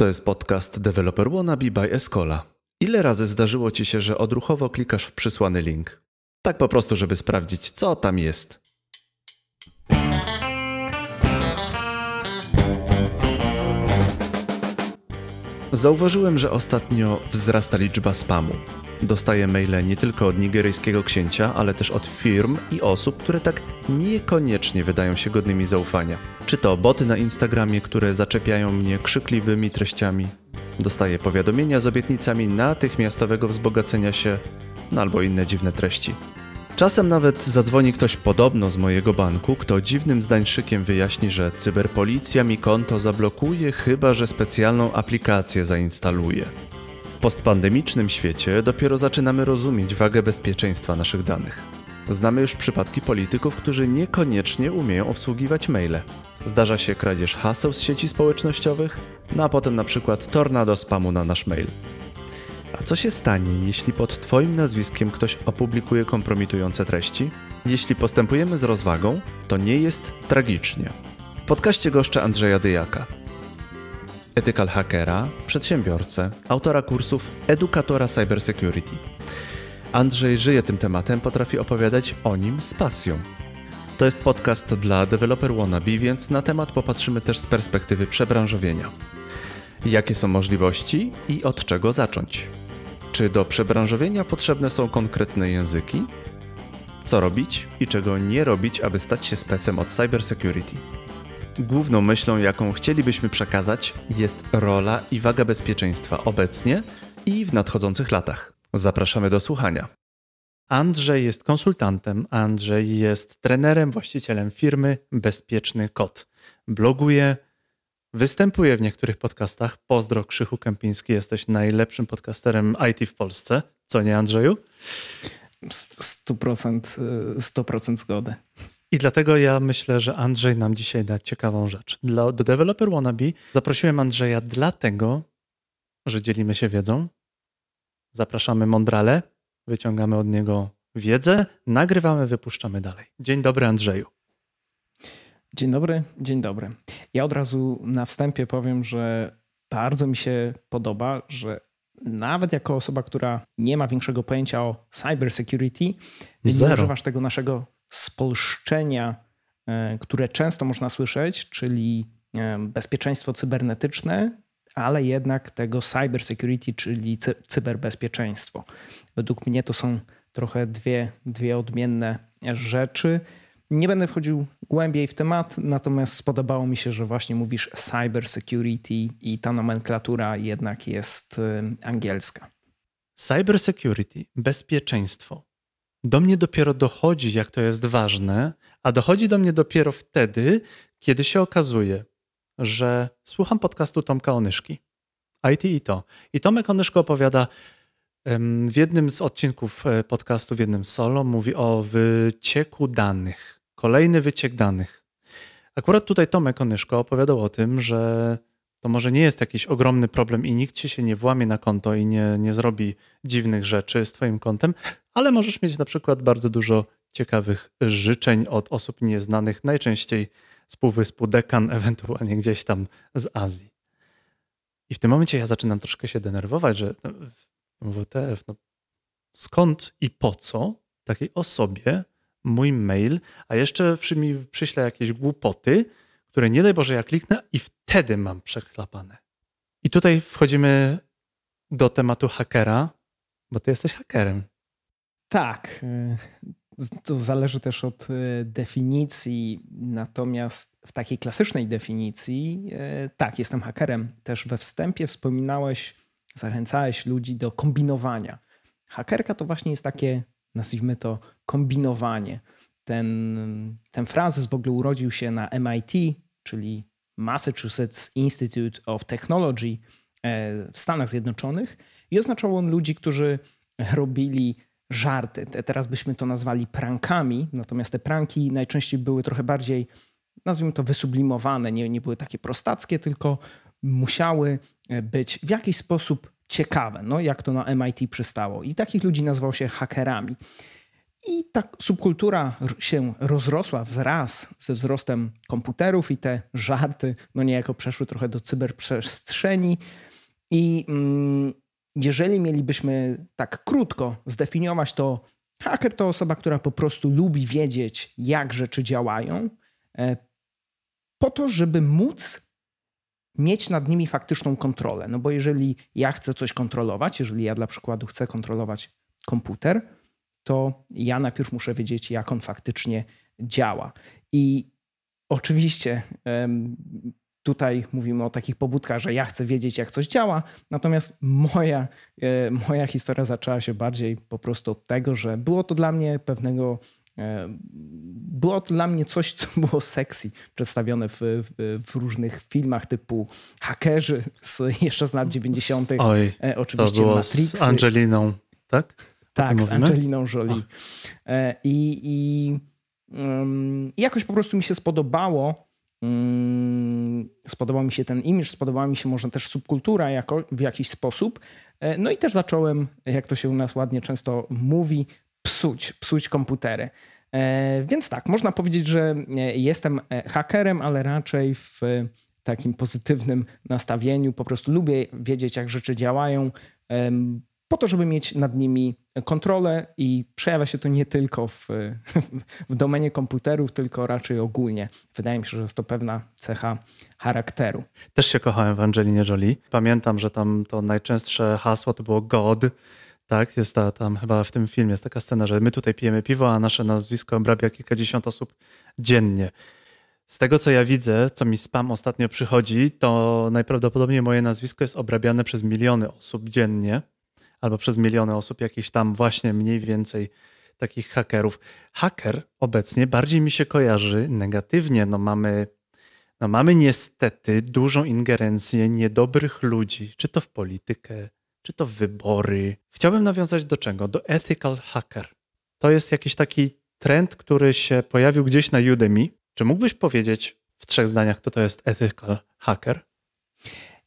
To jest podcast Developer Wannabe by Escola. Ile razy zdarzyło ci się, że odruchowo klikasz w przysłany link? Tak po prostu, żeby sprawdzić, co tam jest. Zauważyłem, że ostatnio wzrasta liczba spamu. Dostaję maile nie tylko od nigeryjskiego księcia, ale też od firm i osób, które tak niekoniecznie wydają się godnymi zaufania. Czy to boty na Instagramie, które zaczepiają mnie krzykliwymi treściami. Dostaję powiadomienia z obietnicami natychmiastowego wzbogacenia się, no albo inne dziwne treści. Czasem nawet zadzwoni ktoś podobno z mojego banku, kto dziwnym zdańszykiem wyjaśni, że cyberpolicja mi konto zablokuje, chyba że specjalną aplikację zainstaluje. Postpandemicznym świecie dopiero zaczynamy rozumieć wagę bezpieczeństwa naszych danych. Znamy już przypadki polityków, którzy niekoniecznie umieją obsługiwać maile. Zdarza się kradzież haseł z sieci społecznościowych, no a potem na przykład tornado spamu na nasz mail. A co się stanie, jeśli pod Twoim nazwiskiem ktoś opublikuje kompromitujące treści? Jeśli postępujemy z rozwagą, to nie jest tragicznie. W podcaście goszczę Andrzeja Dyjaka, ethical hackera, przedsiębiorcę, autora kursów, edukatora cybersecurity. Andrzej żyje tym tematem, potrafi opowiadać o nim z pasją. To jest podcast dla developer wannabe, więc na temat popatrzymy też z perspektywy przebranżowienia. Jakie są możliwości i od czego zacząć? Czy do przebranżowienia potrzebne są konkretne języki? Co robić i czego nie robić, aby stać się specem od cybersecurity? Główną myślą, jaką chcielibyśmy przekazać, jest rola i waga bezpieczeństwa obecnie i w nadchodzących latach. Zapraszamy do słuchania. Andrzej jest konsultantem, Andrzej jest trenerem, właścicielem firmy Bezpieczny Kod. Bloguje, występuje w niektórych podcastach. Pozdro Krzychu Kępiński, jesteś najlepszym podcasterem IT w Polsce. Co nie, Andrzeju? 100%, 100% zgody. I dlatego ja myślę, że Andrzej nam dzisiaj da ciekawą rzecz. Dla, do Developer Wannabe zaprosiłem Andrzeja dlatego, że dzielimy się wiedzą, zapraszamy mądrale, wyciągamy od niego wiedzę, nagrywamy, wypuszczamy dalej. Dzień dobry Andrzeju. Dzień dobry, dzień dobry. Ja od razu na wstępie powiem, że bardzo mi się podoba, że nawet jako osoba, która nie ma większego pojęcia o cybersecurity, nie używasz tego naszego spolszczenia, e, które często można słyszeć, czyli e, bezpieczeństwo cybernetyczne, ale jednak tego cybersecurity, czyli cyberbezpieczeństwo. Według mnie to są trochę dwie, dwie odmienne rzeczy. Nie będę wchodził głębiej w temat, natomiast spodobało mi się, że właśnie mówisz cybersecurity i ta nomenklatura jednak jest e, angielska. Cybersecurity, bezpieczeństwo do mnie dopiero dochodzi, jak to jest ważne, a dochodzi do mnie dopiero wtedy, kiedy się okazuje, że słucham podcastu Tomka Onyszki. IT i to. I Tomek Onyszko opowiada w jednym z odcinków e, podcastu, w jednym solo, mówi o wycieku danych. Kolejny wyciek danych. Akurat tutaj Tomek Onyszko opowiadał o tym, że to może nie jest jakiś ogromny problem i nikt ci się nie włamie na konto i nie, nie zrobi dziwnych rzeczy z twoim kontem, ale możesz mieć na przykład bardzo dużo ciekawych życzeń od osób nieznanych, najczęściej z Półwyspu Dekan, ewentualnie gdzieś tam z Azji. I w tym momencie ja zaczynam troszkę się denerwować, że no, WTF, no skąd i po co takiej osobie mój mail, a jeszcze przy mi przyśle jakieś głupoty, które nie daj Boże ja kliknę i wtedy mam przechlapane. I tutaj wchodzimy do tematu hakera, bo ty jesteś hakerem. Tak. To zależy też od e, definicji, natomiast w takiej klasycznej definicji, e, tak, jestem hakerem. Też we wstępie wspominałeś, zachęcałeś ludzi do kombinowania. Hakerka to właśnie jest takie, nazwijmy to, kombinowanie. Ten, ten frazes w ogóle urodził się na MIT, czyli Massachusetts Institute of Technology e, w Stanach Zjednoczonych i oznaczał on ludzi, którzy robili żarty. Teraz byśmy to nazwali prankami, natomiast te pranki najczęściej były trochę bardziej, nazwijmy to, wysublimowane, nie, nie były takie prostackie, tylko musiały e, być w jakiś sposób ciekawe, no jak to na MIT przystało. I takich ludzi nazwał się hakerami. I ta subkultura się rozrosła wraz ze wzrostem komputerów i te żarty no niejako przeszły trochę do cyberprzestrzeni. I mm, jeżeli mielibyśmy tak krótko zdefiniować to, haker to osoba, która po prostu lubi wiedzieć, jak rzeczy działają, e, po to, żeby móc mieć nad nimi faktyczną kontrolę. No bo jeżeli ja chcę coś kontrolować, jeżeli ja dla przykładu chcę kontrolować komputer, to ja najpierw muszę wiedzieć, jak on faktycznie działa. I oczywiście tutaj mówimy o takich pobudkach, że ja chcę wiedzieć, jak coś działa, natomiast moja, e, moja historia zaczęła się bardziej po prostu od tego, że było to dla mnie pewnego e, było to dla mnie coś, co było sexy, przedstawione w, w, w, różnych filmach typu hakerzy z, jeszcze z lat 90. Oj, e, oczywiście to było Matrixy. z Angeliną, tak? Tak, z Angeliną Jolie. I, i um, jakoś po prostu mi się spodobało, um, spodobał mi się ten image, spodobała mi się może też subkultura jako, w jakiś sposób. E, no i też zacząłem, jak to się u nas ładnie często mówi, psuć, psuć komputery. E, więc tak, można powiedzieć, że e, jestem hakerem, ale raczej w takim pozytywnym nastawieniu. Po prostu lubię wiedzieć, jak rzeczy działają po to, żeby mieć nad nimi kontrolę i przejawia się to nie tylko w, w domenie komputerów, tylko raczej ogólnie. Wydaje mi się, że jest to pewna cecha charakteru. Też się kochałem w Angelinie Jolie. Pamiętam, że tam to najczęstsze hasło to było God. Tak, jest ta, tam chyba w tym filmie jest taka scena, że my tutaj pijemy piwo, a nasze nazwisko obrabia kilkadziesiąt osób dziennie. Z tego, co ja widzę, co mi spam ostatnio przychodzi, to najprawdopodobniej moje nazwisko jest obrabiane przez miliony osób dziennie albo przez miliony osób, jakichś tam właśnie mniej więcej takich hakerów. Haker obecnie bardziej mi się kojarzy negatywnie. No mamy, no mamy niestety dużą ingerencję niedobrych ludzi, czy to w politykę, czy to w wybory. Chciałbym nawiązać do czego? Do ethical hacker. To jest jakiś taki trend, który się pojawił gdzieś na Udemy. Czy mógłbyś powiedzieć w trzech zdaniach, kto to jest ethical hacker?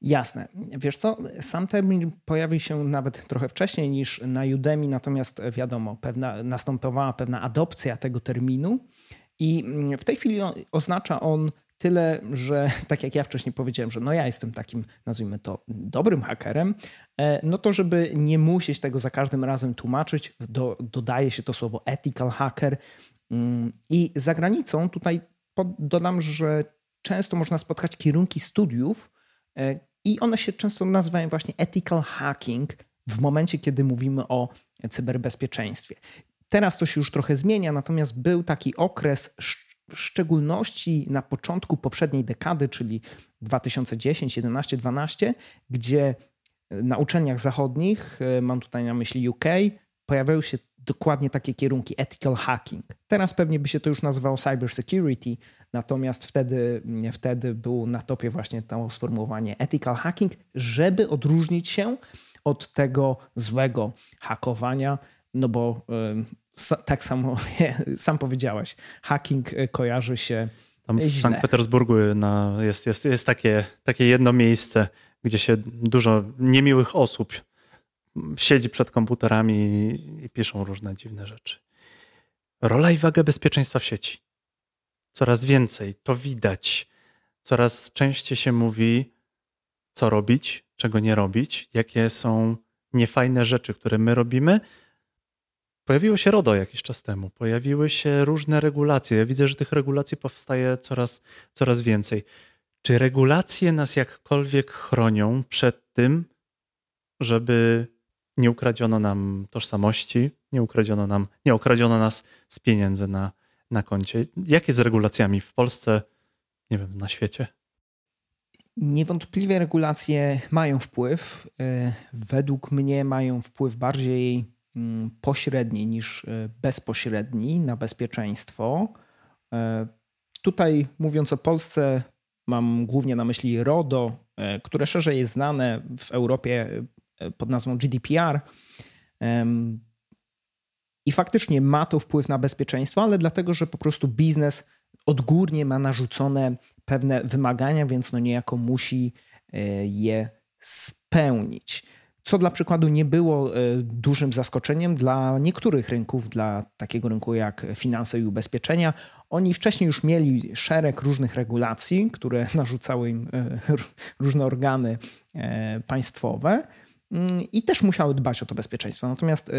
Jasne. Wiesz co, sam termin pojawił się nawet trochę wcześniej niż na Udemy, natomiast wiadomo, pewna, następowała pewna adopcja tego terminu i w tej chwili oznacza on tyle, że tak jak ja wcześniej powiedziałem, że no ja jestem takim, nazwijmy to, dobrym hakerem, e, no to żeby nie musieć tego za każdym razem tłumaczyć, do, dodaje się to słowo ethical hacker mm, i za granicą tutaj dodam, że często można spotkać kierunki studiów, e, i one się często nazywają właśnie ethical hacking w momencie, kiedy mówimy o cyberbezpieczeństwie. Teraz to się już trochę zmienia, natomiast był taki okres, w szczególności na początku poprzedniej dekady, czyli 2010, 11, 12, gdzie na uczelniach zachodnich, e, mam tutaj na myśli UK, pojawiają się dokładnie takie kierunki ethical hacking. Teraz pewnie by się to już nazywało cyber security, natomiast wtedy, wtedy był na topie właśnie to sformułowanie ethical hacking, żeby odróżnić się od tego złego hakowania, no bo tak samo sam powiedziałeś, hacking e, kojarzy się Tam w Sankt Petersburgu na, jest, jest, jest takie, takie jedno miejsce, gdzie się dużo niemiłych osób siedzi przed komputerami i piszą różne dziwne rzeczy. Rola i waga bezpieczeństwa w sieci. Coraz więcej, to widać. Coraz częściej się mówi, co robić, czego nie robić, jakie są niefajne rzeczy, które my robimy. Pojawiło się RODO jakiś czas temu, pojawiły się różne regulacje. Ja widzę, że tych regulacji powstaje coraz, coraz więcej. Czy regulacje nas jakkolwiek chronią przed tym, żeby nie ukradziono nam tożsamości, nie ukradziono nam, nie okradziono nas z pieniędzy na, na koncie. Jak jest z regulacjami w Polsce, nie wiem, na świecie? Niewątpliwie regulacje mają wpływ. E, według mnie mają wpływ bardziej mm, pośredni niż e, bezpośredni na bezpieczeństwo. E, tutaj mówiąc o Polsce, mam głównie na myśli RODO, które szerzej jest znane w Europie pod nazwą GDPR. I faktycznie ma to wpływ na bezpieczeństwo, ale dlatego, że po prostu biznes odgórnie ma narzucone pewne wymagania, więc no niejako musi e, je spełnić. co dla przykładu nie było dużym zaskoczeniem dla niektórych rynków, dla takiego rynku jak finanse i ubezpieczenia. Oni wcześniej już mieli szereg różnych regulacji, które narzucały im różne organy państwowe i też musiały dbać o to bezpieczeństwo. Natomiast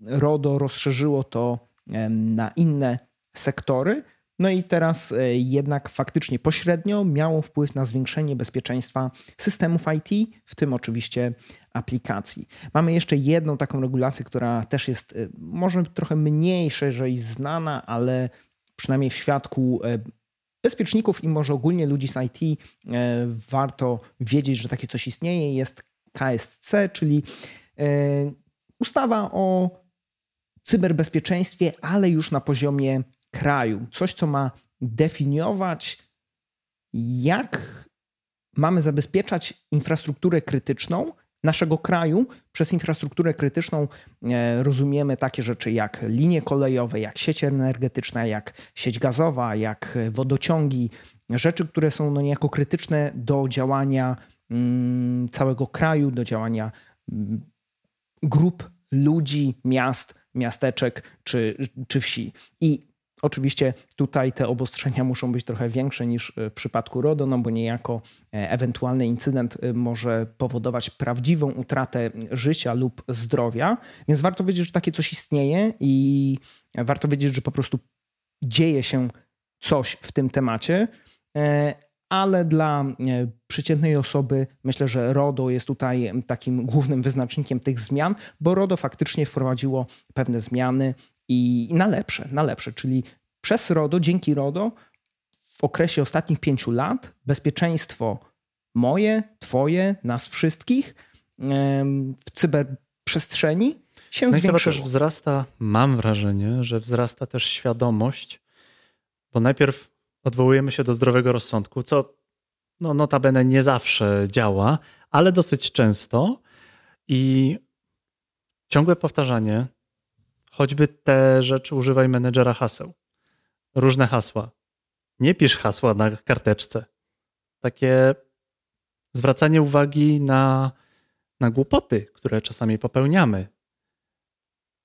RODO rozszerzyło to na inne sektory. No i teraz e, jednak faktycznie pośrednio miało wpływ na zwiększenie bezpieczeństwa systemów IT, w tym oczywiście aplikacji. Mamy jeszcze jedną taką regulację, która też jest e, może trochę mniej szerzej znana, ale przynajmniej w świadku e, bezpieczników i może ogólnie ludzi z IT warto wiedzieć, że takie coś istnieje. Jest KSC, czyli ustawa o cyberbezpieczeństwie, ale już na poziomie kraju. Coś, co ma definiować, jak mamy zabezpieczać infrastrukturę krytyczną naszego kraju. Przez infrastrukturę krytyczną e, rozumiemy takie rzeczy jak linie kolejowe, jak sieć energetyczna, jak sieć gazowa, jak wodociągi, rzeczy, które są no niejako krytyczne do działania całego kraju, do działania mm, grup ludzi, miast, miasteczek czy, czy wsi. I Oczywiście tutaj te obostrzenia muszą być trochę większe niż w przypadku RODO, no bo niejako e, ewentualny incydent e, może powodować prawdziwą utratę życia lub zdrowia, więc warto wiedzieć, że takie coś istnieje i warto wiedzieć, że po prostu dzieje się coś w tym temacie, e, ale dla przeciętnej osoby myślę, że RODO jest tutaj takim głównym wyznacznikiem tych zmian, bo RODO faktycznie wprowadziło pewne zmiany i na lepsze, na lepsze, czyli przez RODO, dzięki RODO w okresie ostatnich pięciu lat bezpieczeństwo moje, twoje, nas wszystkich w cyberprzestrzeni się no zwiększyło. chyba też wzrasta, mam wrażenie, że wzrasta też świadomość, bo najpierw odwołujemy się do zdrowego rozsądku, co no notabene nie zawsze działa, ale dosyć często i ciągłe powtarzanie, choćby te rzeczy używaj menedżera haseł. Różne hasła. Nie pisz hasła na karteczce. Takie zwracanie uwagi na, na głupoty, które czasami popełniamy.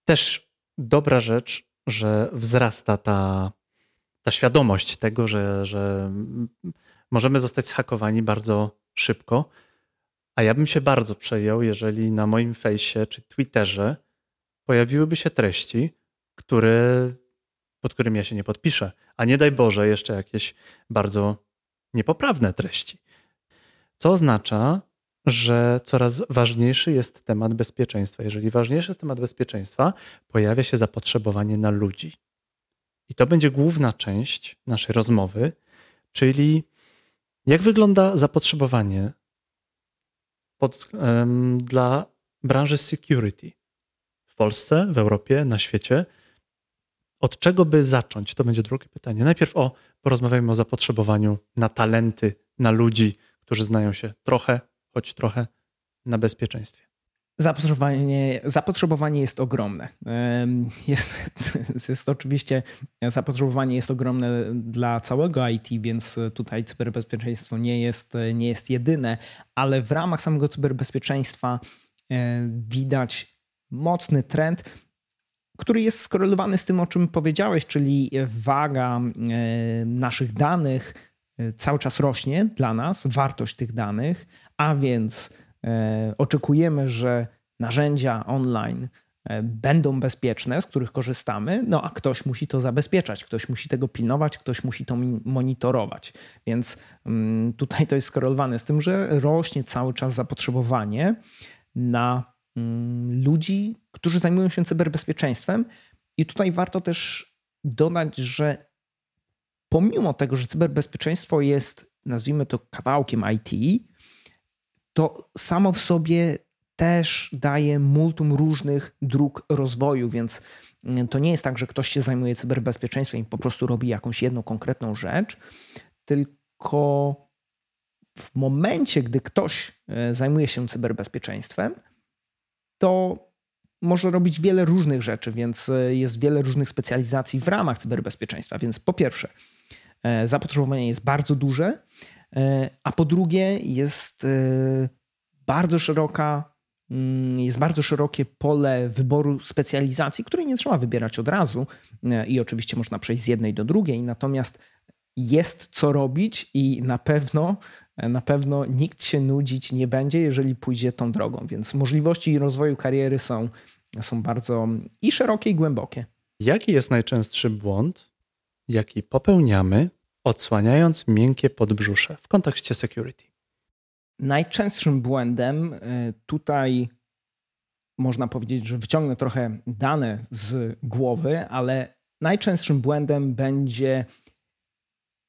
Też dobra rzecz, że wzrasta ta, ta świadomość tego, że, że możemy zostać zhakowani bardzo szybko. A ja bym się bardzo przejął, jeżeli na moim fejsie czy Twitterze pojawiłyby się treści, które, pod którymi ja się nie podpiszę, a nie daj Boże jeszcze jakieś bardzo niepoprawne treści. Co oznacza, że coraz ważniejszy jest temat bezpieczeństwa. Jeżeli ważniejszy jest temat bezpieczeństwa, pojawia się zapotrzebowanie na ludzi. I to będzie główna część naszej rozmowy, czyli jak wygląda zapotrzebowanie pod, um, dla branży security w Polsce, w Europie, na świecie. Od czego by zacząć? To będzie drugie pytanie. Najpierw o, porozmawiajmy o zapotrzebowaniu na talenty, na ludzi, którzy znają się trochę, choć trochę na bezpieczeństwie. Zapotrzebowanie, zapotrzebowanie jest ogromne. Jest, jest oczywiście zapotrzebowanie jest ogromne dla całego IT, więc tutaj cyberbezpieczeństwo nie jest, nie jest jedyne, ale w ramach samego cyberbezpieczeństwa e, widać mocny trend, który jest skorelowany z tym, o czym powiedziałeś, czyli waga e, naszych danych e, cały czas rośnie dla nas, wartość tych danych, a więc oczekujemy, że narzędzia online e, będą bezpieczne, z których korzystamy, no a ktoś musi to zabezpieczać, ktoś musi tego pilnować, ktoś musi to monitorować. Więc mm, tutaj to jest skorelowane z tym, że rośnie cały czas zapotrzebowanie na mm, ludzi, którzy zajmują się cyberbezpieczeństwem. I tutaj warto też dodać, że pomimo tego, że cyberbezpieczeństwo jest, nazwijmy to, kawałkiem IT, to samo w sobie też daje multum różnych dróg rozwoju, więc mm, to nie jest tak, że ktoś się zajmuje cyberbezpieczeństwem i po prostu robi jakąś jedną konkretną rzecz, tylko w momencie, gdy ktoś e, zajmuje się cyberbezpieczeństwem, to może robić wiele różnych rzeczy, więc e, jest wiele różnych specjalizacji w ramach cyberbezpieczeństwa. Więc po pierwsze, e, zapotrzebowanie jest bardzo duże, a po drugie jest bardzo szeroka mm, jest bardzo szerokie pole wyboru specjalizacji, której nie trzeba wybierać od razu. E, i oczywiście można przejść z jednej do drugiej, natomiast jest co robić i na pewno na pewno nikt się nudzić nie będzie, jeżeli pójdzie tą drogą, więc możliwości rozwoju kariery są, są bardzo i szerokie, i głębokie. Jaki jest najczęstszy błąd, jaki popełniamy, odsłaniając miękkie podbrzusze w kontekście security? Najczęstszym błędem y, tutaj można powiedzieć, że wyciągnę trochę dane z głowy, ale najczęstszym błędem będzie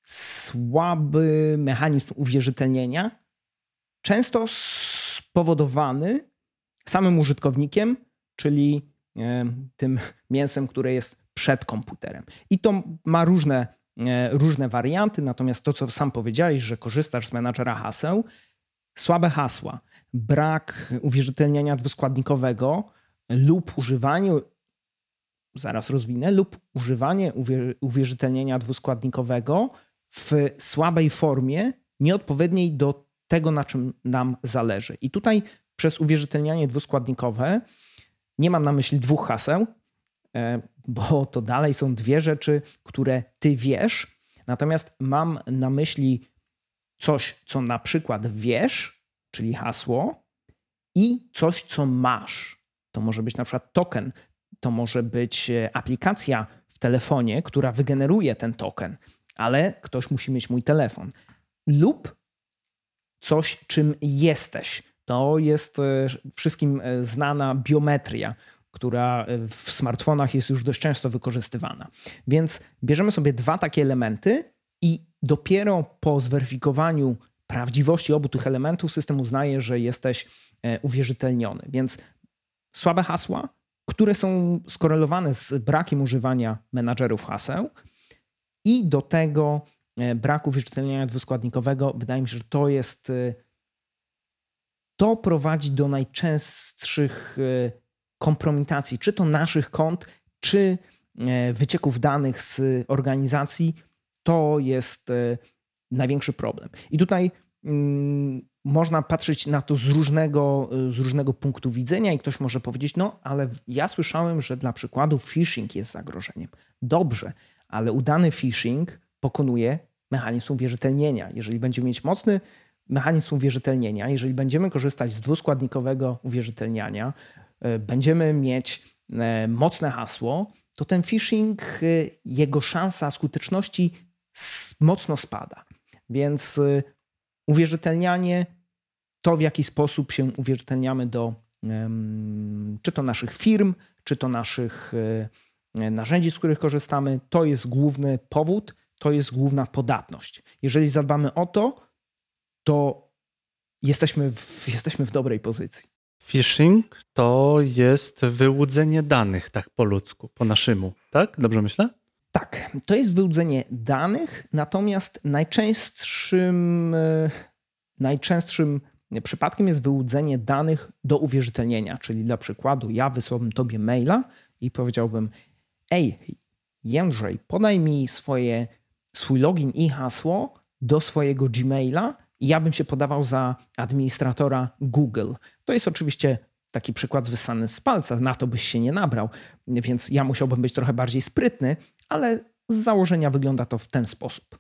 słaby mechanizm uwierzytelnienia, często spowodowany samym użytkownikiem, czyli e, tym mięsem, które jest przed komputerem. I to ma różne, różne warianty, natomiast to, co sam powiedziałeś, że korzystasz z menadżera haseł, słabe hasła, brak uwierzytelniania dwuskładnikowego lub używanie, zaraz rozwinę, lub używanie uwierzytelnienia dwuskładnikowego w słabej formie, nieodpowiedniej do tego, na czym nam zależy. I tutaj przez uwierzytelnianie dwuskładnikowe nie mam na myśli dwóch haseł, e, bo to dalej są dwie rzeczy, które ty wiesz. Natomiast mam na myśli coś, co na przykład wiesz, czyli hasło, i coś, co masz. To może być na przykład token, to może być e, aplikacja w telefonie, która wygeneruje ten token ale ktoś musi mieć mój telefon. Lub coś, czym jesteś. To jest e, wszystkim e, znana biometria, która e, w smartfonach jest już dość często wykorzystywana. Więc bierzemy sobie dwa takie elementy i dopiero po zweryfikowaniu prawdziwości obu tych elementów system uznaje, że jesteś uwierzytelniony. Więc słabe hasła, które są skorelowane z brakiem używania menadżerów haseł, i do tego e, braku wyszczelnienia dwuskładnikowego, wydaje mi się, że to jest. E, to prowadzi do najczęstszych e, kompromitacji, czy to naszych kont, czy wycieków danych z organizacji. To jest największy problem. I tutaj mm, można patrzeć na to z różnego, z różnego punktu widzenia, i ktoś może powiedzieć: No, ale ja słyszałem, że dla przykładu phishing jest zagrożeniem. Dobrze, ale udany phishing pokonuje mechanizm uwierzytelnienia. Jeżeli będziemy mieć mocny mechanizm uwierzytelnienia, jeżeli będziemy korzystać z dwuskładnikowego uwierzytelniania, e, będziemy mieć e, mocne hasło, to ten phishing, e, jego szansa skuteczności mocno spada. Więc uwierzytelnianie, to w jaki sposób się uwierzytelniamy do czy to naszych firm, czy to naszych narzędzi, z których korzystamy, to jest główny powód, to jest główna podatność. Jeżeli zadbamy o to, to jesteśmy w, jesteśmy w dobrej pozycji. Phishing to jest wyłudzenie danych, tak po ludzku, po naszemu, tak? Dobrze myślę? Tak, to jest wyłudzenie danych, natomiast najczęstszym, e, najczęstszym przypadkiem jest wyłudzenie danych do uwierzytelnienia. Czyli dla przykładu, ja wysłałbym tobie maila i powiedziałbym: Ej, Jędrzej, podaj mi swoje, swój login i hasło do swojego Gmaila ja bym się podawał za administratora Google. To jest oczywiście taki przykład zwysany z palca, na to byś się nie nabrał, więc ja musiałbym być trochę bardziej sprytny, ale z założenia wygląda to w ten sposób.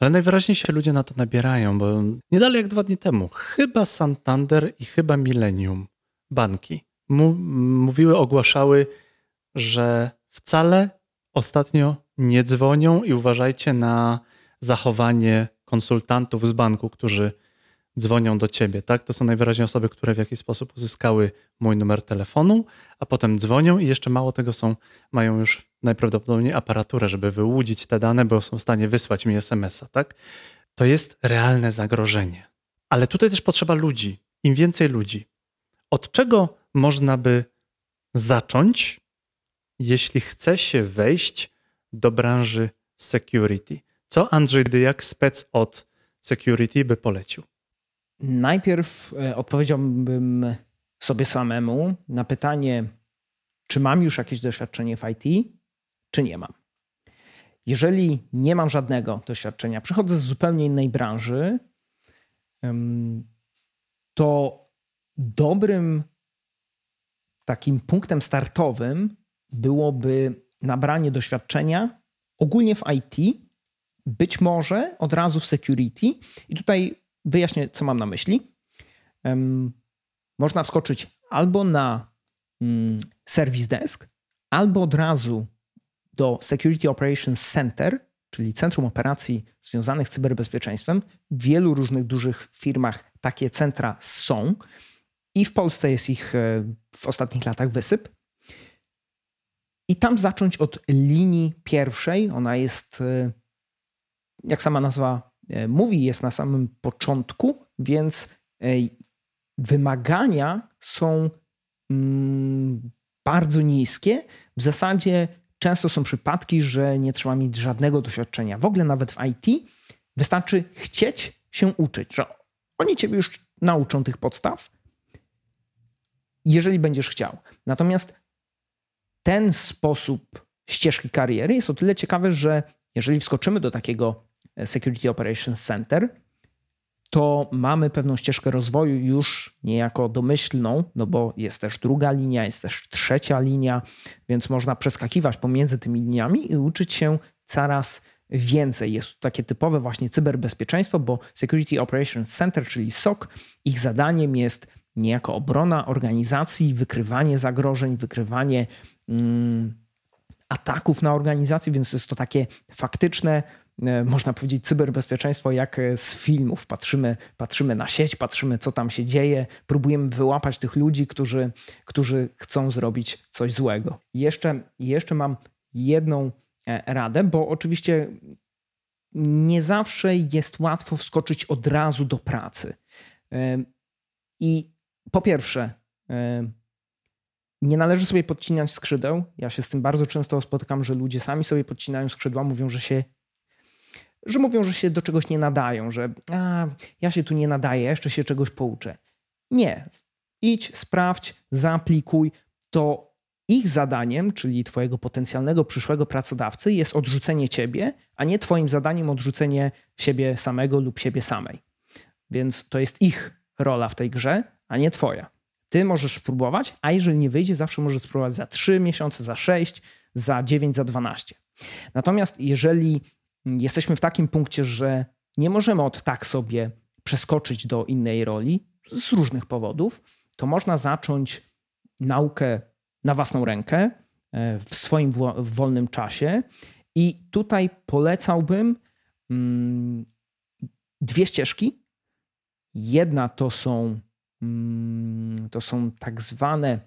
Ale najwyraźniej się ludzie na to nabierają, bo nie dalej jak dwa dni temu, chyba Santander i chyba Millennium, banki, mówiły, ogłaszały, że wcale ostatnio nie dzwonią i uważajcie na zachowanie konsultantów z banku, którzy dzwonią do ciebie. Tak? To są najwyraźniej osoby, które w jakiś sposób uzyskały mój numer telefonu, a potem dzwonią i jeszcze mało tego są, mają już najprawdopodobniej aparaturę, żeby wyłudzić te dane, bo są w stanie wysłać mi SMS-a. Tak? To jest realne zagrożenie. Ale tutaj też potrzeba ludzi. Im więcej ludzi. Od czego można by zacząć, jeśli chce się wejść do branży security? Co Andrzej Dyjak, spec od security, by polecił? Najpierw e, odpowiedziałbym sobie samemu na pytanie, czy mam już jakieś doświadczenie w IT, czy nie mam. Jeżeli nie mam żadnego doświadczenia, przychodzę z zupełnie innej branży, to dobrym takim punktem startowym byłoby nabranie doświadczenia ogólnie w IT, być może od razu w security. I tutaj wyjaśnię, co mam na myśli. Można wskoczyć albo na um, Service Desk, albo od razu do Security Operations Center, czyli Centrum Operacji związanych z cyberbezpieczeństwem. W wielu różnych dużych firmach takie centra są i w Polsce jest ich e, w ostatnich latach wysyp. I tam zacząć od linii pierwszej. Ona jest, e, jak sama nazwa mówi, jest na samym początku, więc wymagania są mm, bardzo niskie. W zasadzie często są przypadki, że nie trzeba mieć żadnego doświadczenia. W ogóle nawet w IT wystarczy chcieć się uczyć, że oni ciebie już nauczą tych podstaw, jeżeli będziesz chciał. Natomiast ten sposób ścieżki kariery jest o tyle ciekawy, że jeżeli wskoczymy do takiego Security Operations Center, to mamy pewną ścieżkę rozwoju już niejako domyślną, no bo jest też druga linia, jest też trzecia linia, więc można przeskakiwać pomiędzy tymi liniami i uczyć się coraz więcej. Jest to takie typowe właśnie cyberbezpieczeństwo, bo Security Operations Center, czyli SOC, ich zadaniem jest niejako obrona organizacji, wykrywanie zagrożeń, wykrywanie mm, ataków na organizację, więc jest to takie faktyczne można powiedzieć, cyberbezpieczeństwo jak e, z filmów. Patrzymy, patrzymy na sieć, patrzymy, co tam się dzieje, próbujemy wyłapać tych ludzi, którzy, którzy chcą zrobić coś złego. Jeszcze, jeszcze mam jedną e, radę, bo oczywiście nie zawsze jest łatwo wskoczyć od razu do pracy. I po pierwsze, nie należy sobie podcinać skrzydeł. Ja się z tym bardzo często spotykam, że ludzie sami sobie podcinają skrzydła, mówią, że się że mówią, że się do czegoś nie nadają, że a, ja się tu nie nadaję, jeszcze się czegoś pouczę. Nie. Idź, sprawdź, zaaplikuj. To ich zadaniem, czyli Twojego potencjalnego przyszłego pracodawcy, jest odrzucenie Ciebie, a nie Twoim zadaniem odrzucenie siebie samego lub siebie samej. Więc to jest ich rola w tej grze, a nie Twoja. Ty możesz spróbować, a jeżeli nie wyjdzie, zawsze możesz spróbować za 3 miesiące, za 6, za 9, za 12. Natomiast jeżeli jesteśmy w takim punkcie, że nie możemy od tak sobie przeskoczyć do innej roli z różnych powodów, to można zacząć naukę na własną rękę e, w swoim wolnym czasie. I tutaj polecałbym mm, dwie ścieżki. Jedna to są, mm, to są tak zwane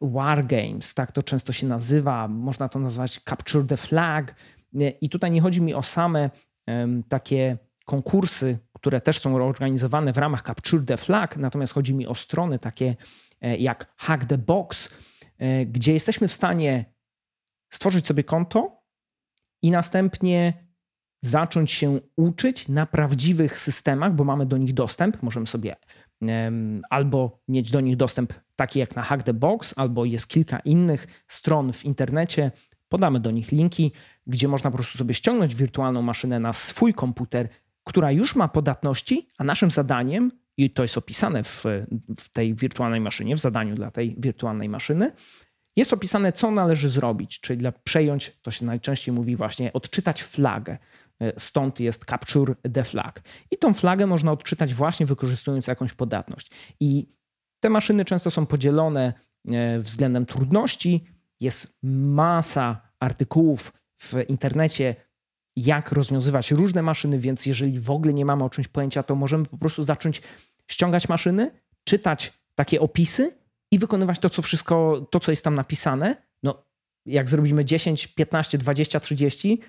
wargames, tak to często się nazywa. Można to nazwać capture the flag, i tutaj nie chodzi mi o same takie konkursy, które też są organizowane w ramach Capture the Flag, natomiast chodzi mi o strony takie e, jak Hack the Box, e, gdzie jesteśmy w stanie stworzyć sobie konto i następnie zacząć się uczyć na prawdziwych systemach, bo mamy do nich dostęp. Możemy sobie albo mieć do nich dostęp taki jak na Hack the Box, albo jest kilka innych stron w internecie. Podamy do nich linki gdzie można po prostu sobie ściągnąć wirtualną maszynę na swój komputer, która już ma podatności, a naszym zadaniem, i to jest opisane w, w tej wirtualnej maszynie, w zadaniu dla tej wirtualnej maszyny, jest opisane, co należy zrobić, czyli dla przejąć, to się najczęściej mówi właśnie, odczytać flagę. Stąd jest capture the flag. I tą flagę można odczytać właśnie wykorzystując jakąś podatność. I te maszyny często są podzielone e, względem trudności. Jest masa artykułów w internecie, jak rozwiązywać różne maszyny, więc jeżeli w ogóle nie mamy o czymś pojęcia, to możemy po prostu zacząć ściągać maszyny, czytać takie opisy i wykonywać to, co wszystko, to, co jest tam napisane. No, jak zrobimy 10, 15, 20, 30,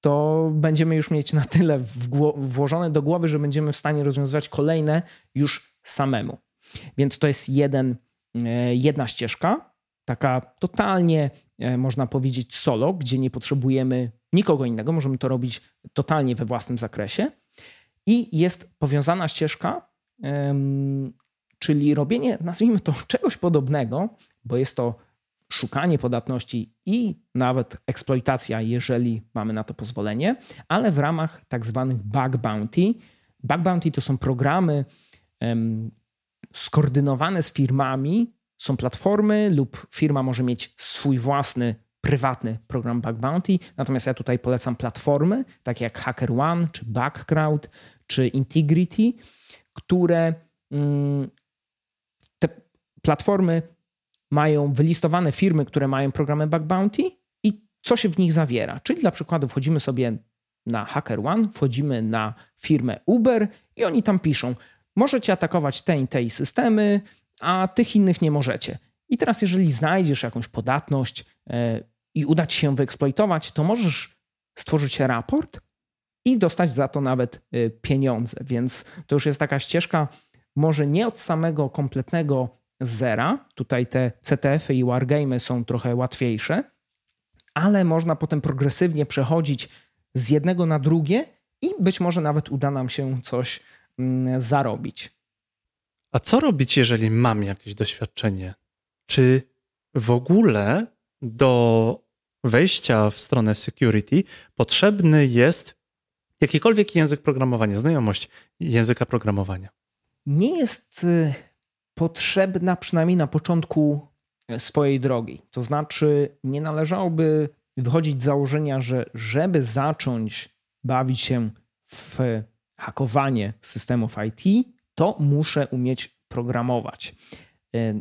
to będziemy już mieć na tyle włożone do głowy, że będziemy w stanie rozwiązywać kolejne już samemu. Więc to jest jeden, e, jedna ścieżka taka totalnie, e, można powiedzieć, solo, gdzie nie potrzebujemy nikogo innego, możemy to robić totalnie we własnym zakresie. I jest powiązana ścieżka, czyli robienie, nazwijmy to, czegoś podobnego, bo jest to szukanie podatności i nawet eksploitacja, jeżeli mamy na to pozwolenie, ale w ramach tak zwanych bug bounty. Bug bounty to są programy skoordynowane z firmami. Są platformy lub firma może mieć swój własny prywatny program Bug Bounty. Natomiast ja tutaj polecam platformy, takie jak HackerOne, czy Bugcrowd, czy Integrity, które mm, te platformy mają wylistowane firmy, które mają programy Bug Bounty i co się w nich zawiera. Czyli dla przykładu wchodzimy sobie na HackerOne, wchodzimy na firmę Uber i oni tam piszą, możecie atakować te i te systemy, a tych innych nie możecie. I teraz jeżeli znajdziesz jakąś podatność e, i uda ci się wyeksploitować, to możesz stworzyć raport i dostać za to nawet e, pieniądze. Więc to już jest taka ścieżka, może nie od samego kompletnego zera. Tutaj te CTF-y i wargamy są trochę łatwiejsze, ale można potem progresywnie przechodzić z jednego na drugie i być może nawet uda nam się coś mm, zarobić. A co robić, jeżeli mam jakieś doświadczenie? Czy w ogóle do wejścia w stronę security potrzebny jest jakikolwiek język programowania, znajomość języka programowania? Nie jest y, potrzebna przynajmniej na początku e, swojej drogi. To znaczy, nie należałoby wychodzić z założenia, że żeby zacząć bawić się w hakowanie systemów IT, to muszę umieć programować. E,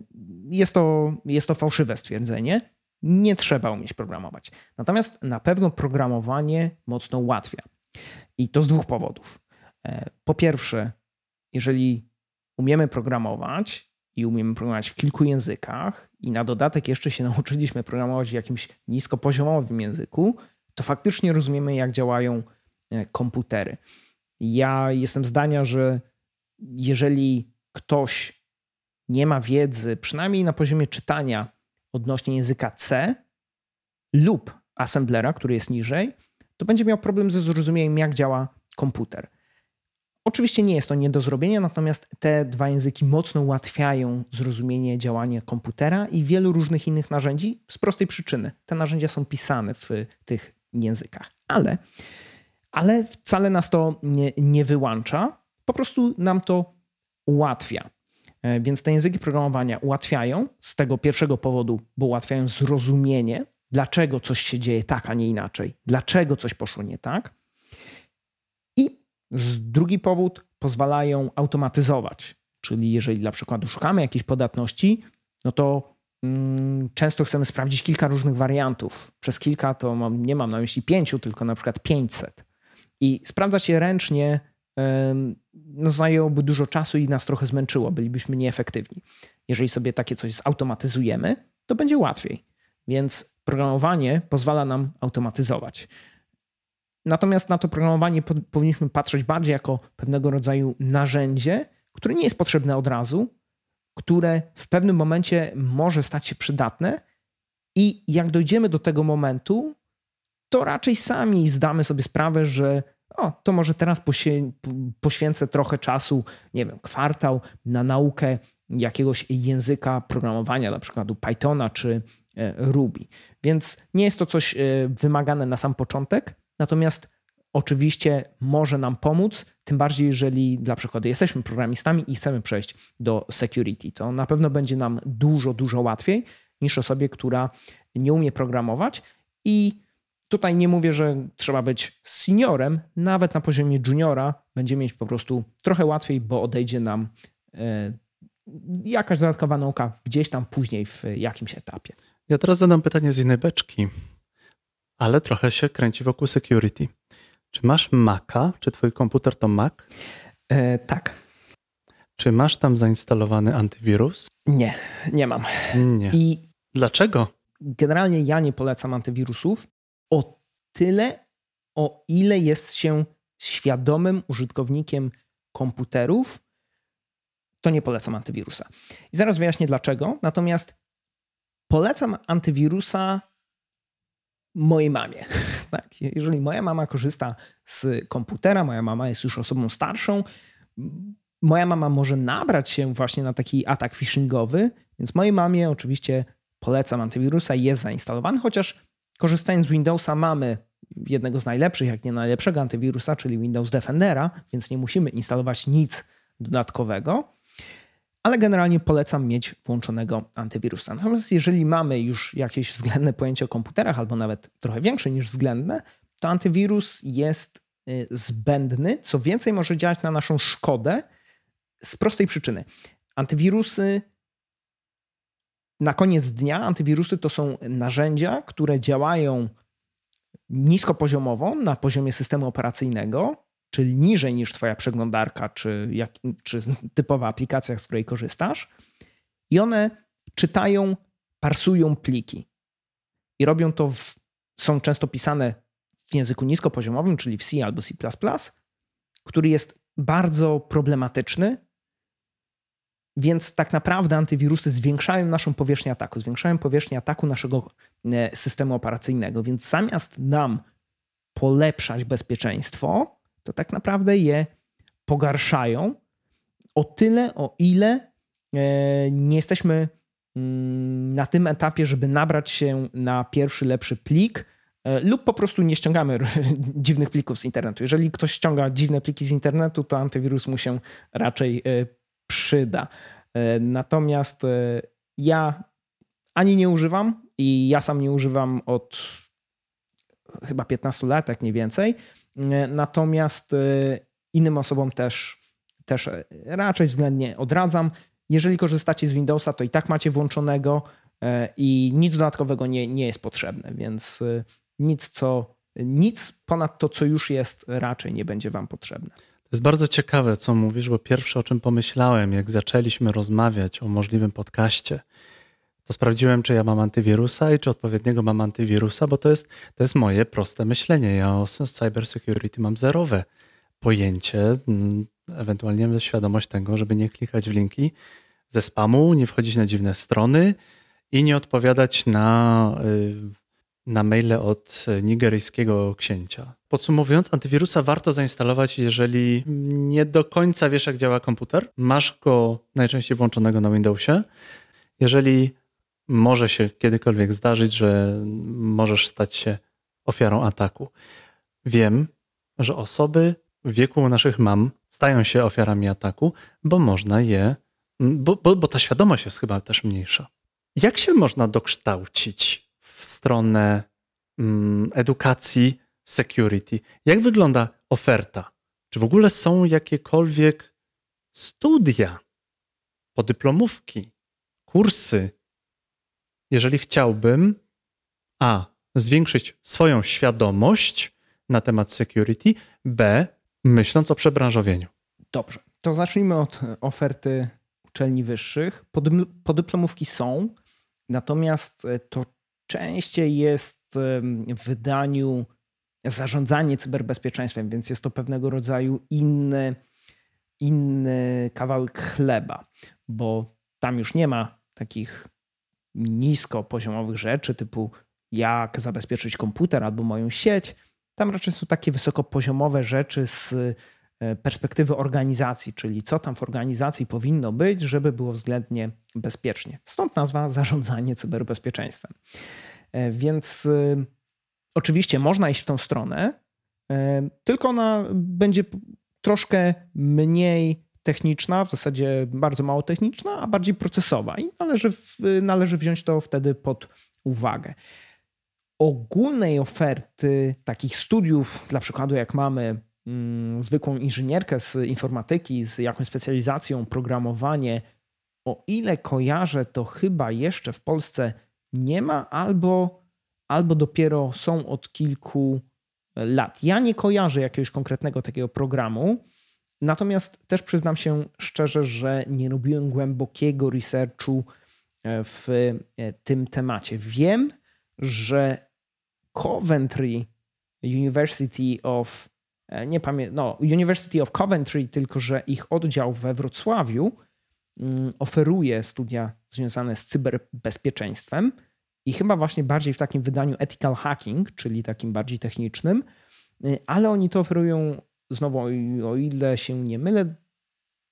jest to, jest to fałszywe stwierdzenie. Nie trzeba umieć programować. Natomiast na pewno programowanie mocno ułatwia. I to z dwóch powodów. E, po pierwsze, jeżeli umiemy programować i umiemy programować w kilku językach, i na dodatek jeszcze się nauczyliśmy programować w jakimś niskopoziomowym języku, to faktycznie rozumiemy, jak działają e, komputery. Ja jestem zdania, że jeżeli ktoś nie ma wiedzy, przynajmniej na poziomie czytania odnośnie języka C lub assemblera, który jest niżej, to będzie miał problem ze zrozumieniem, jak działa komputer. Oczywiście nie jest to nie do zrobienia, natomiast te dwa języki mocno ułatwiają zrozumienie działania komputera i wielu różnych innych narzędzi z prostej przyczyny. Te narzędzia są pisane w tych językach, ale, ale wcale nas to nie, nie wyłącza, po prostu nam to ułatwia. E, więc te języki programowania ułatwiają z tego pierwszego powodu, bo ułatwiają zrozumienie, dlaczego coś się dzieje tak, a nie inaczej, dlaczego coś poszło nie tak. Drugi powód pozwalają automatyzować, czyli jeżeli dla przykładu szukamy jakiejś podatności, no to mm, często chcemy sprawdzić kilka różnych wariantów. Przez kilka to mam, nie mam na myśli pięciu, tylko na przykład 500. I sprawdzać je ręcznie no, zajęłoby dużo czasu i nas trochę zmęczyło, bylibyśmy nieefektywni. Jeżeli sobie takie coś zautomatyzujemy, to będzie łatwiej. Więc programowanie pozwala nam automatyzować. Natomiast na to programowanie powinniśmy patrzeć bardziej jako pewnego rodzaju narzędzie, które nie jest potrzebne od razu, które w pewnym momencie może stać się przydatne i jak dojdziemy do tego momentu, to raczej sami zdamy sobie sprawę, że o, to może teraz poświęcę trochę czasu, nie wiem, kwartał na naukę jakiegoś języka programowania, na przykład Pythona czy e, Ruby. Więc nie jest to coś e, wymagane na sam początek, Natomiast oczywiście może nam pomóc, tym bardziej jeżeli dla przykładu jesteśmy programistami i chcemy przejść do security. To na pewno będzie nam dużo, dużo łatwiej niż osobie, która nie umie programować i Tutaj nie mówię, że trzeba być seniorem, nawet na poziomie juniora będzie mieć po prostu trochę łatwiej, bo odejdzie nam e, jakaś dodatkowa nauka gdzieś tam później w jakimś etapie. Ja teraz zadam pytanie z innej beczki ale trochę się kręci wokół security. Czy masz Maca? Czy twój komputer to Mac? E, tak. Czy masz tam zainstalowany antywirus? Nie, nie mam. Nie. I Dlaczego? Generalnie ja nie polecam antywirusów o tyle, o ile jest się świadomym użytkownikiem komputerów, to nie polecam antywirusa. I zaraz wyjaśnię dlaczego. Natomiast polecam antywirusa mojej mamie. Tak? Jeżeli moja mama korzysta z komputera, moja mama jest już osobą starszą, moja mama może nabrać się właśnie na taki atak phishingowy, więc mojej mamie oczywiście polecam antywirusa jest zainstalowany, chociaż korzystając z Windowsa mamy jednego z najlepszych, jak nie najlepszego antywirusa, czyli Windows Defendera, więc nie musimy instalować nic dodatkowego. ale generalnie polecam mieć włączonego antywirusa. Natomiast jeżeli mamy już jakieś względne pojęcie o komputerach, albo nawet trochę większe niż względne, to antywirus jest y, zbędny. Co więcej, może działać na naszą szkodę z prostej przyczyny. Antywirusy na koniec dnia antywirusy to są narzędzia, które działają niskopoziomowo na poziomie systemu operacyjnego, czyli niżej niż Twoja przeglądarka czy, jak, czy typowa aplikacja, z której korzystasz, i one czytają, parsują pliki. I robią to, w, są często pisane w języku niskopoziomowym, czyli w C albo C, który jest bardzo problematyczny, więc tak naprawdę antywirusy zwiększają naszą powierzchnię ataku, zwiększają powierzchnię ataku naszego e, systemu operacyjnego. Więc zamiast nam polepszać bezpieczeństwo, to tak naprawdę je pogarszają o tyle, o ile e, nie jesteśmy mm, na tym etapie, żeby nabrać się na pierwszy lepszy plik, e, lub po prostu nie ściągamy dziwnych plików z internetu. Jeżeli ktoś ściąga dziwne pliki z internetu, to antywirus mu się raczej przyda. E, natomiast e, ja ani nie używam i ja sam nie używam od chyba 15 lat, jak nie więcej. E, natomiast innym osobom też, też raczej względnie odradzam. Jeżeli korzystacie z Windowsa, to i tak macie włączonego i nic dodatkowego nie, nie jest potrzebne, więc nic, co, nic ponad to, co już jest, raczej nie będzie Wam potrzebne. Jest bardzo ciekawe, co mówisz, bo pierwsze, o czym pomyślałem, jak zaczęliśmy rozmawiać o możliwym podcaście, to sprawdziłem, czy ja mam antywirusa i czy odpowiedniego mam antywirusa, bo to jest, to jest moje proste myślenie. Ja o cybersecurity mam zerowe pojęcie, ewentualnie świadomość tego, żeby nie klikać w linki ze spamu, nie wchodzić na dziwne strony i nie odpowiadać na y, na maile od nigeryjskiego księcia. Podsumowując, antywirusa warto zainstalować, jeżeli nie do końca wiesz, jak działa komputer. Masz go najczęściej włączonego na Windowsie. Jeżeli może się kiedykolwiek zdarzyć, że możesz stać się ofiarą ataku. Wiem, że osoby w wieku naszych mam stają się ofiarami ataku, bo można je, bo, bo, bo ta świadomość jest chyba też mniejsza. Jak się można dokształcić w stronę mm, edukacji security. Jak wygląda oferta? Czy w ogóle są jakiekolwiek studia, podyplomówki, kursy? Jeżeli chciałbym A. zwiększyć swoją świadomość na temat security, B. myśląc o przebranżowieniu. Dobrze, to zacznijmy od oferty uczelni wyższych. Podyplomówki są, natomiast to częściej jest w wydaniu zarządzanie cyberbezpieczeństwem, więc jest to pewnego rodzaju inny, inny kawałek chleba, bo tam już nie ma takich niskopoziomowych rzeczy typu jak zabezpieczyć komputer albo moją sieć. Tam raczej są takie wysokopoziomowe rzeczy z e, perspektywy organizacji, czyli co tam w organizacji powinno być, żeby było względnie bezpiecznie. Stąd nazwa zarządzanie cyberbezpieczeństwem. E, więc e, oczywiście można iść w tą stronę, e, tylko ona będzie troszkę mniej techniczna, w zasadzie bardzo mało techniczna, a bardziej procesowa i należy, należy wziąć to wtedy pod uwagę. Ogólnej oferty takich studiów, dla przykładu, jak mamy mm, zwykłą inżynierkę z informatyki, z jakąś specjalizacją, programowanie, o ile kojarzę, to chyba jeszcze w Polsce nie ma, albo, albo dopiero są od kilku lat. Ja nie kojarzę jakiegoś konkretnego takiego programu, natomiast też przyznam się szczerze, że nie robiłem głębokiego researchu e, w e, tym temacie. Wiem, że Coventry University of e, nie pamiętam, no, University of Coventry, tylko że ich oddział we Wrocławiu Mm, oferuje studia związane z cyberbezpieczeństwem i chyba właśnie bardziej w takim wydaniu ethical hacking, czyli takim bardziej technicznym, y, ale oni to oferują znowu, o ile się nie mylę,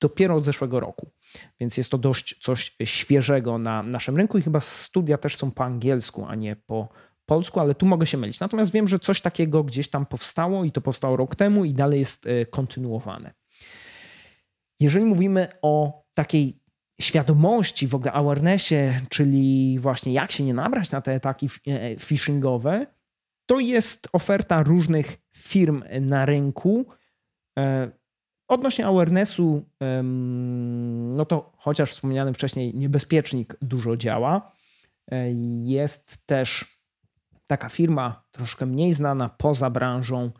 dopiero od zeszłego roku. Więc jest to dość coś świeżego na naszym rynku i chyba studia też są po angielsku, a nie po polsku, ale tu mogę się mylić. Natomiast wiem, że coś takiego gdzieś tam powstało i to powstało rok temu i dalej jest y, kontynuowane. Jeżeli mówimy o takiej świadomości, w ogóle awarenessie, czyli właśnie jak się nie nabrać na te ataki e, phishingowe, to jest oferta różnych firm na rynku. E, odnośnie awarenessu, no to chociaż wspomniany wcześniej niebezpiecznik dużo działa. E, jest też taka firma troszkę mniej znana poza branżą,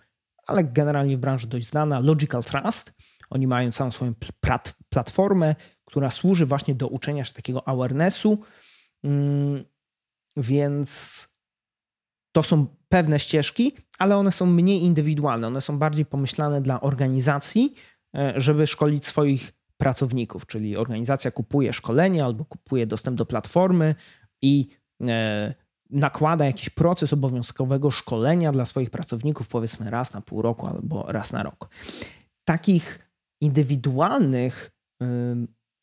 ale generalnie w branży dość znana, Logical Trust. Oni mają całą swoją platformę, która służy właśnie do uczenia się takiego awarenessu, mm, więc to są pewne ścieżki, ale one są mniej indywidualne, one są bardziej pomyślane dla organizacji, e, żeby szkolić swoich pracowników, czyli organizacja kupuje szkolenie albo kupuje dostęp do platformy i e, nakłada jakiś proces obowiązkowego szkolenia dla swoich pracowników, powiedzmy raz na pół roku albo raz na rok. Takich indywidualnych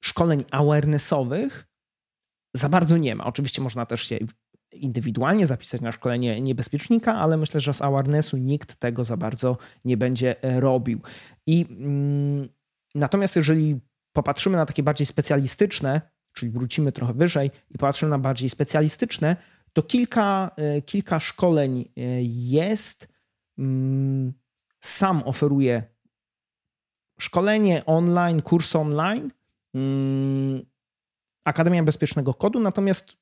szkoleń awarenessowych za bardzo nie ma. Oczywiście można też się indywidualnie zapisać na szkolenie niebezpiecznika, ale myślę, że z awarenessu nikt tego za bardzo nie będzie robił. I mm, natomiast jeżeli popatrzymy na takie bardziej specjalistyczne, czyli wrócimy trochę wyżej i popatrzymy na bardziej specjalistyczne, to kilka, e, kilka szkoleń e, jest. Mm, sam oferuje szkolenie online, kurs online, mm, Akademia Bezpiecznego Kodu, natomiast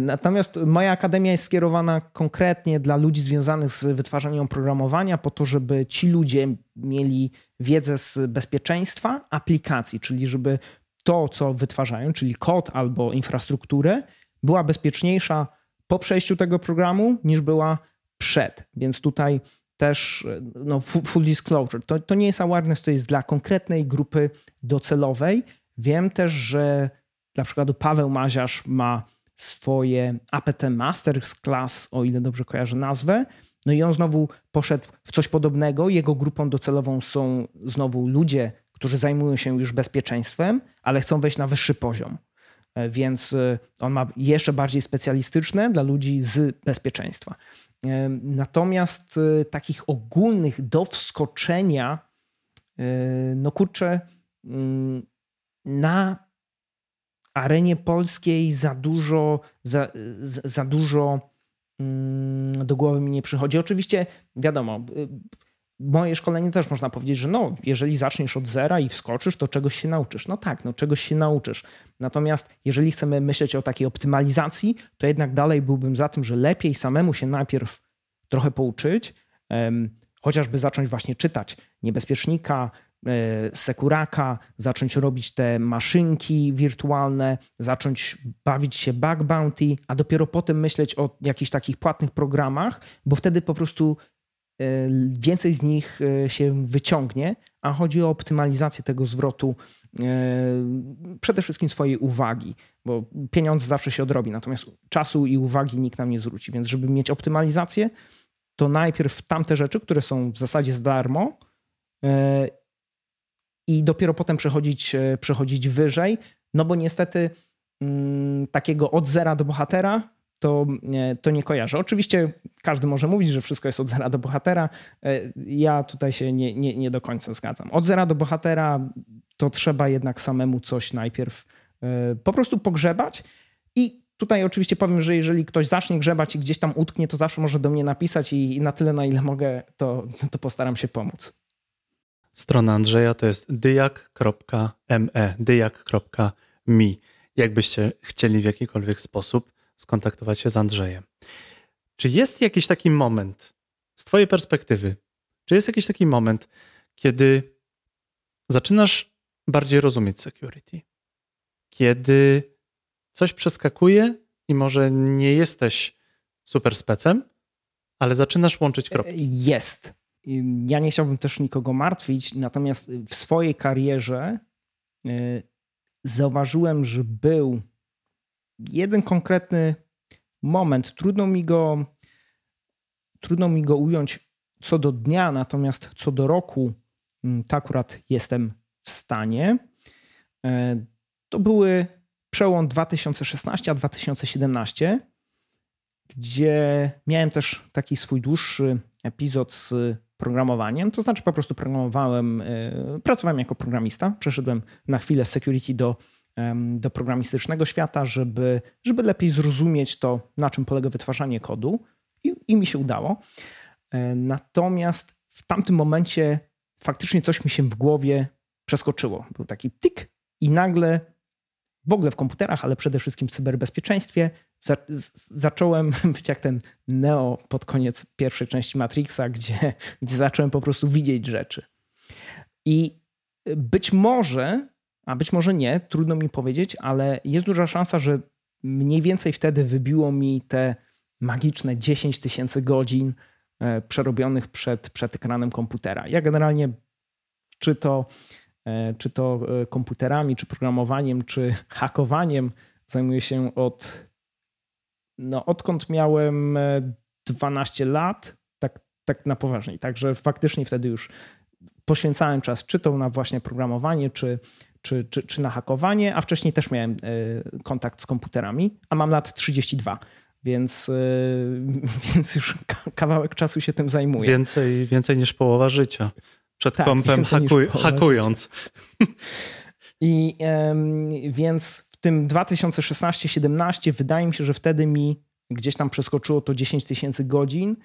Natomiast moja akademia jest skierowana konkretnie dla ludzi związanych z wytwarzaniem oprogramowania, po to, żeby ci ludzie mieli wiedzę z bezpieczeństwa aplikacji, czyli żeby to, co wytwarzają, czyli kod albo infrastrukturę, była bezpieczniejsza po przejściu tego programu niż była przed. Więc tutaj też no, full disclosure. To, to nie jest awareness, to jest dla konkretnej grupy docelowej. Wiem też, że dla przykładu Paweł Maziarz ma swoje APT Masters Class, o ile dobrze kojarzę nazwę. No i on znowu poszedł w coś podobnego. Jego grupą docelową są znowu ludzie, którzy zajmują się już bezpieczeństwem, ale chcą wejść na wyższy poziom. E, więc e, on ma jeszcze bardziej specjalistyczne dla ludzi z bezpieczeństwa. Natomiast takich ogólnych do wskoczenia, no kurczę, mm, na arenie polskiej za dużo, za, za dużo mm, do głowy mi nie przychodzi. Oczywiście, wiadomo, moje szkolenie też można powiedzieć, że no, jeżeli zaczniesz od zera i wskoczysz, to czegoś się nauczysz. No tak, no czegoś się nauczysz. Natomiast jeżeli chcemy myśleć o takiej optymalizacji, to jednak dalej byłbym za tym, że lepiej samemu się najpierw trochę pouczyć, chociażby zacząć właśnie czytać niebezpiecznika, e, sekuraka, zacząć robić te maszynki wirtualne, zacząć bawić się bug bounty, a dopiero potem myśleć o jakichś takich płatnych programach, bo wtedy po prostu więcej z nich e, się wyciągnie, a chodzi o optymalizację tego zwrotu e, przede wszystkim swojej uwagi, bo pieniądze zawsze się odrobi, natomiast czasu i uwagi nikt nam nie zwróci. Więc żeby mieć optymalizację, to najpierw tamte rzeczy, które są w zasadzie za darmo i dopiero potem przechodzić, przechodzić wyżej, no bo niestety mm, takiego od zera do bohatera to, to nie kojarzę. Oczywiście każdy może mówić, że wszystko jest od zera do bohatera. E, ja tutaj się nie, nie, nie do końca zgadzam. Od zera do bohatera to trzeba jednak samemu coś najpierw e, po prostu pogrzebać i Tutaj oczywiście powiem, że jeżeli ktoś zacznie grzebać i gdzieś tam utknie, to zawsze może do mnie napisać i, na tyle, na ile mogę, to, to postaram się pomóc. Strona Andrzeja to jest dyjak.me, dyjak.me. Jakbyście chcieli w jakikolwiek sposób skontaktować się z Andrzejem. Czy jest jakiś taki moment z Twojej perspektywy, czy jest jakiś taki moment, kiedy zaczynasz bardziej rozumieć security? Kiedy coś przeskakuje i może nie jesteś super specem, ale zaczynasz łączyć kropki? Jest. Ja nie chciałbym też nikogo martwić, natomiast w swojej karierze y, zauważyłem, że był jeden konkretny moment. Trudno mi go, trudno mi go ująć co do dnia, natomiast co do roku, mm, to akurat jestem w stanie. E, to były przełom 2016 a 2017, gdzie miałem też taki swój dłuższy epizod z programowaniem, to znaczy po prostu programowałem, pracowałem jako programista, przeszedłem na chwilę z security do, do programistycznego świata, żeby, żeby lepiej zrozumieć to, na czym polega wytwarzanie kodu i, i mi się udało. Natomiast w tamtym momencie faktycznie coś mi się w głowie przeskoczyło. Był taki tik i nagle w ogóle w komputerach, ale przede wszystkim w cyberbezpieczeństwie za, z, zacząłem być jak ten Neo pod koniec pierwszej części Matrixa, gdzie, gdzie zacząłem po prostu widzieć rzeczy. I być może, a być może nie, trudno mi powiedzieć, ale jest duża szansa, że mniej więcej wtedy wybiło mi te magiczne 10 tysięcy godzin e, przerobionych przed, przed ekranem komputera. Ja generalnie, czy to E, czy to e, komputerami, czy programowaniem, czy hakowaniem zajmuję się od, no, odkąd miałem 12 e, lat, tak, tak na poważnie. Także faktycznie wtedy już poświęcałem czas czy to na właśnie programowanie, czy, czy, czy, czy na hakowanie, a wcześniej też miałem kontakt z komputerami, a mam lat 32 więc, więc już kawałek czasu się tym zajmuję. Więcej, więcej niż połowa życia przed tak, kompem hakuj, hakując. I um, więc w tym 2016-17 wydaje mi się, że wtedy mi gdzieś tam przeskoczyło to 10 tysięcy godzin.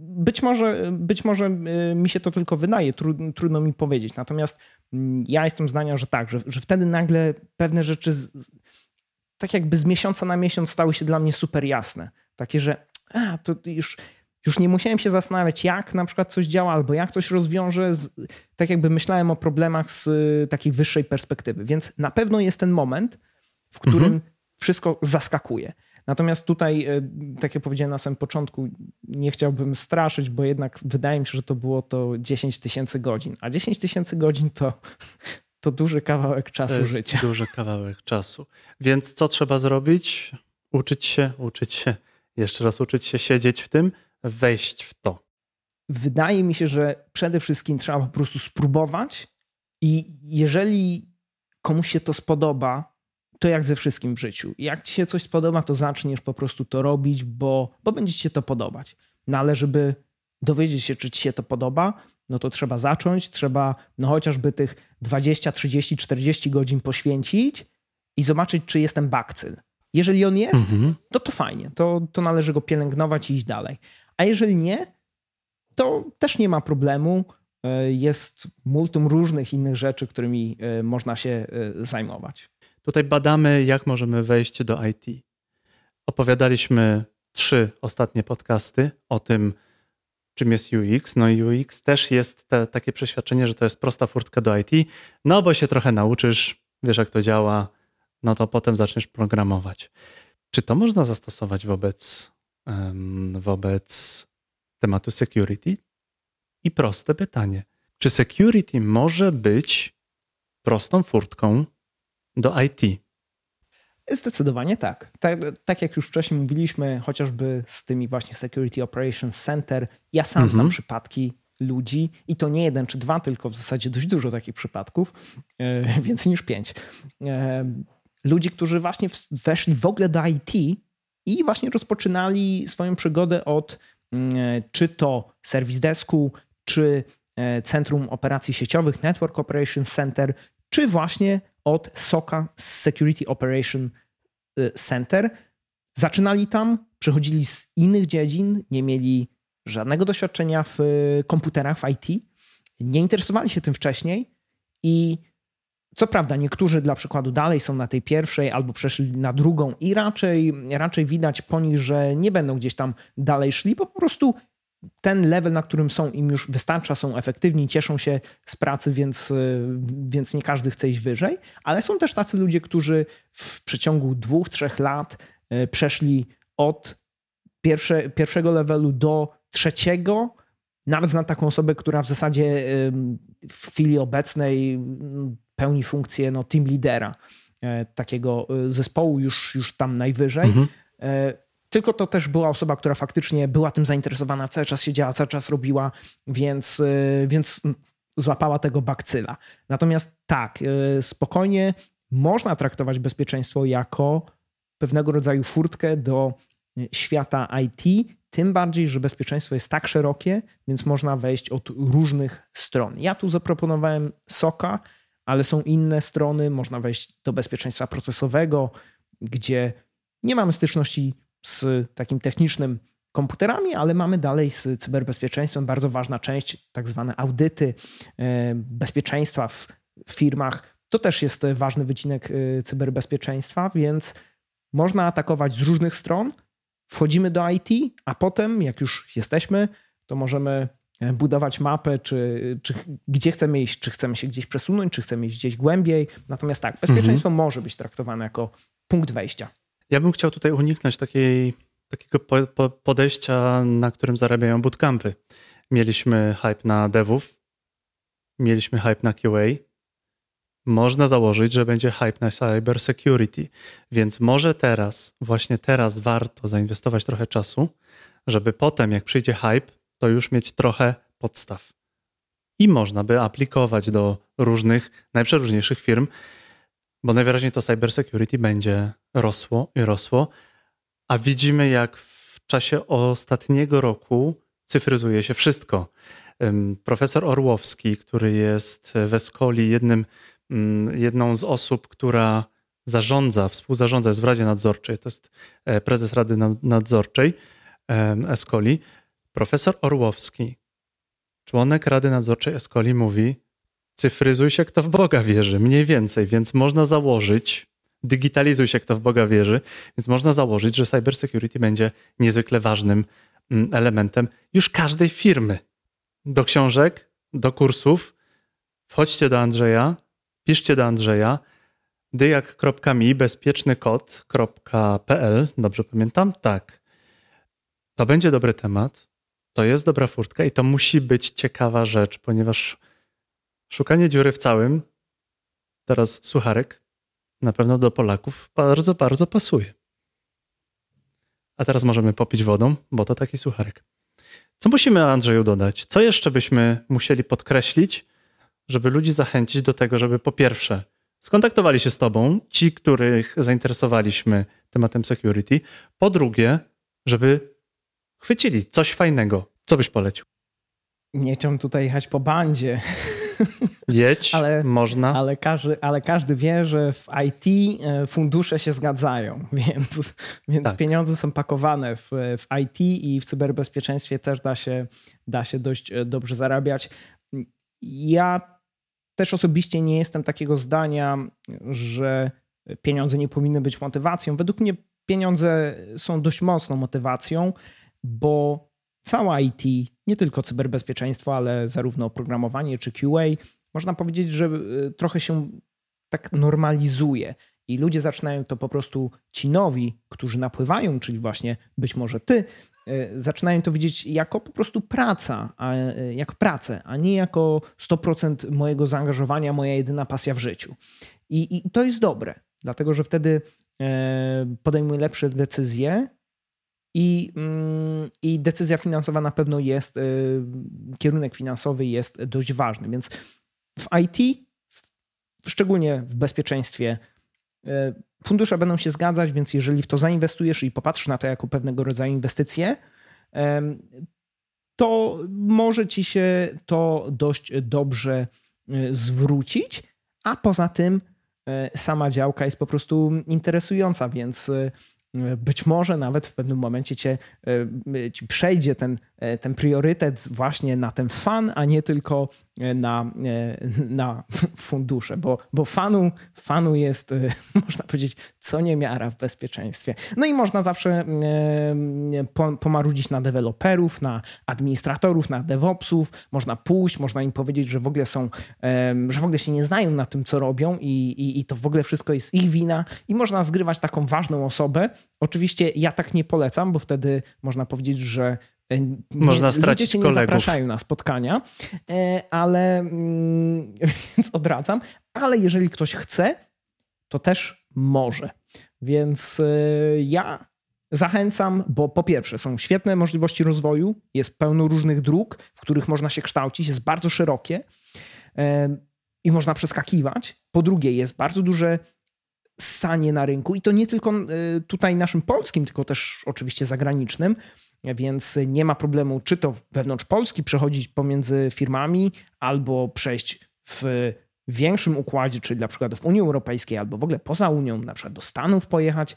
Być może, być może mi się to tylko wydaje, trudno, trudno mi powiedzieć. Natomiast mm, ja jestem zdania, że tak, że, że wtedy nagle pewne rzeczy z, tak jakby z miesiąca na miesiąc stały się dla mnie super jasne. Takie, że a, to już już nie musiałem się zastanawiać, jak na przykład coś działa, albo jak coś rozwiąże. Z, tak jakby myślałem o problemach z takiej wyższej perspektywy. Więc na pewno jest ten moment, w którym mhm. wszystko zaskakuje. Natomiast tutaj, y, tak jak powiedziałem na samym początku, nie chciałbym straszyć, bo jednak wydaje mi się, że to było to 10 tysięcy godzin. A 10 tysięcy godzin to, to duży kawałek czasu to jest życia. Duży kawałek czasu. Więc co trzeba zrobić? Uczyć się, uczyć się, jeszcze raz uczyć się siedzieć w tym, wejść w to? Wydaje mi się, że przede wszystkim trzeba po prostu spróbować i jeżeli komuś się to spodoba, to jak ze wszystkim w życiu. Jak ci się coś spodoba, to zaczniesz po prostu to robić, bo, bo będzie ci się to podobać. No ale żeby dowiedzieć się, czy ci się to podoba, no to trzeba zacząć, trzeba no chociażby tych 20, 30, 40 godzin poświęcić i zobaczyć, czy jestem bakcyl. Jeżeli on jest, mhm. no to fajnie, to, to należy go pielęgnować i iść dalej. A jeżeli nie, to też nie ma problemu. E, jest multum różnych innych rzeczy, którymi e, można się e, zajmować. Tutaj badamy, jak możemy wejść do IT. Opowiadaliśmy trzy ostatnie podcasty o tym, czym jest UX. No i UX też jest te, takie przeświadczenie, że to jest prosta furtka do IT, no bo się trochę nauczysz, wiesz jak to działa, no to potem zaczniesz programować. Czy to można zastosować wobec wobec tematu security. I proste pytanie: czy security może być prostą furtką do IT? Zdecydowanie tak. tak. tak. jak już wcześniej mówiliśmy, chociażby z tymi właśnie Security Operations Center, ja sam mhm. znam przypadki ludzi i to nie jeden czy dwa, tylko w zasadzie dość dużo takich przypadków, e, więcej niż pięć. E, ludzi, którzy właśnie weszli w ogóle do IT i właśnie rozpoczynali swoją przygodę od mm, czy to Service Desku, czy e, Centrum Operacji Sieciowych, Network Operations Center, czy właśnie od SOCA, Security Operation e, Center. Zaczynali tam, przechodzili z innych dziedzin, nie mieli żadnego doświadczenia w e, komputerach, w IT, nie interesowali się tym wcześniej i co prawda, niektórzy dla przykładu dalej są na tej pierwszej albo przeszli na drugą i raczej, raczej widać po nich, że nie będą gdzieś tam dalej szli, bo po prostu ten level, na którym są, im już wystarcza, są efektywni, cieszą się z pracy, więc, więc nie każdy chce iść wyżej. Ale są też tacy ludzie, którzy w przeciągu dwóch, trzech lat e, przeszli od pierwsze, pierwszego levelu do trzeciego. Nawet znam taką osobę, która w zasadzie w chwili obecnej pełni funkcję no, team lidera takiego zespołu już, już tam najwyżej. Mhm. Tylko to też była osoba, która faktycznie była tym zainteresowana, cały czas siedziała, cały czas robiła, więc, więc złapała tego bakcyla. Natomiast tak, spokojnie można traktować bezpieczeństwo jako pewnego rodzaju furtkę do świata IT, tym bardziej, że bezpieczeństwo jest tak szerokie, więc można wejść od różnych stron. Ja tu zaproponowałem SOKA, ale są inne strony. Można wejść do bezpieczeństwa procesowego, gdzie nie mamy styczności z takim technicznym komputerami, ale mamy dalej z cyberbezpieczeństwem bardzo ważna część, tak zwane audyty e, bezpieczeństwa w firmach. To też jest ważny wycinek e, cyberbezpieczeństwa, więc można atakować z różnych stron. Wchodzimy do IT, a potem, jak już jesteśmy, to możemy e, budować mapę, czy, czy gdzie chcemy iść, czy chcemy się gdzieś przesunąć, czy chcemy iść gdzieś głębiej. Natomiast tak, bezpieczeństwo mhm. może być traktowane jako punkt wejścia. Ja bym chciał tutaj uniknąć takiej, takiego podejścia, na którym zarabiają bootcampy. Mieliśmy hype na devów, mieliśmy hype na QA, można założyć, że będzie hype na cyber security. Więc może teraz, właśnie teraz warto zainwestować trochę czasu, żeby potem, jak przyjdzie hype, to już mieć trochę podstaw. I można by aplikować do różnych, najprzeróżniejszych firm, bo najwyraźniej to cyber security będzie rosło i rosło, a widzimy, jak w czasie ostatniego roku cyfryzuje się wszystko. Profesor Orłowski, który jest w Escoli jednym Mm, jedną z osób, która zarządza, współzarządza, jest w Radzie Nadzorczej, to jest e, prezes Rady Nadzorczej Escoli, profesor Orłowski, członek Rady Nadzorczej Escoli mówi, cyfryzuj się, kto w Boga wierzy, mniej więcej, więc można założyć, digitalizuj się, kto w Boga wierzy, więc można założyć, że cybersecurity będzie niezwykle ważnym mm, elementem już każdej firmy. Do książek, do kursów, wchodźcie do Andrzeja, piszcie do Andrzeja dyjak.mi bezpiecznykod.pl. Dobrze pamiętam? Tak. To będzie dobry temat. To jest dobra furtka i to musi być ciekawa rzecz, ponieważ szukanie dziury w całym, teraz sucharek, na pewno do Polaków bardzo, bardzo pasuje. A teraz możemy popić wodą, bo to taki sucharek. Co musimy, Andrzeju, dodać? Co jeszcze byśmy musieli podkreślić, żeby ludzi zachęcić do tego, żeby po pierwsze skontaktowali się z Tobą, ci, których zainteresowaliśmy tematem security, po drugie, żeby chwycili coś fajnego. Co byś polecił? Nie chciałbym tutaj jechać po bandzie. Jedź, ale, można. Ale każdy, ale każdy wie, że w IT e, fundusze się zgadzają, więc, więc tak. pieniądze są pakowane w, w IT i w cyberbezpieczeństwie też da się, da się dość e, dobrze zarabiać. Ja też osobiście nie jestem takiego zdania, że pieniądze nie powinny być motywacją. Według mnie pieniądze są dość mocną motywacją, bo cała IT, nie tylko cyberbezpieczeństwo, ale zarówno oprogramowanie czy QA, można powiedzieć, że y, trochę się tak normalizuje. I ludzie zaczynają to po prostu ci nowi, którzy napływają, czyli właśnie być może ty, E, zaczynają to widzieć jako po prostu praca, a, e, jak pracę, a nie jako 100% mojego zaangażowania, moja jedyna pasja w życiu. I, I, to jest dobre, dlatego że wtedy e, podejmuję lepsze decyzje i, mm, i decyzja finansowa na pewno jest, kierunek finansowy jest dość ważny. Więc w IT, szczególnie w bezpieczeństwie, fundusze będą się zgadzać, więc jeżeli w to zainwestujesz i popatrzysz na to jako pewnego rodzaju inwestycje, to może ci się to dość dobrze e, zwrócić, a poza tym sama działka jest po prostu interesująca, więc być może nawet w pewnym momencie cię, ci przejdzie ten, ten priorytet właśnie na ten fan, a nie tylko na, na fundusze, bo, bo fanu, fanu jest, można powiedzieć, co niemiara w bezpieczeństwie. No i można zawsze pomarudzić na deweloperów, na administratorów, na DevOpsów, można pójść, można im powiedzieć, że w ogóle są, że w ogóle się nie znają na tym, co robią i, i, i to w ogóle wszystko jest ich wina i można zgrywać taką ważną osobę. Oczywiście ja tak nie polecam, bo wtedy można powiedzieć, że można stracić ludzie się kolegów. nie zapraszają na spotkania, e, ale mm, więc odradzam. Ale jeżeli ktoś chce, to też może. Więc e, ja zachęcam, bo po pierwsze są świetne możliwości rozwoju, jest pełno różnych dróg, w których można się kształcić, jest bardzo szerokie e, i można przeskakiwać. Po drugie, jest bardzo duże sanie na rynku i to nie tylko tutaj naszym polskim, tylko też oczywiście zagranicznym więc nie ma problemu, czy to wewnątrz Polski przechodzić pomiędzy firmami, albo przejść w większym układzie, czyli na przykład w Unii Europejskiej, albo w ogóle poza Unią, na przykład do Stanów pojechać.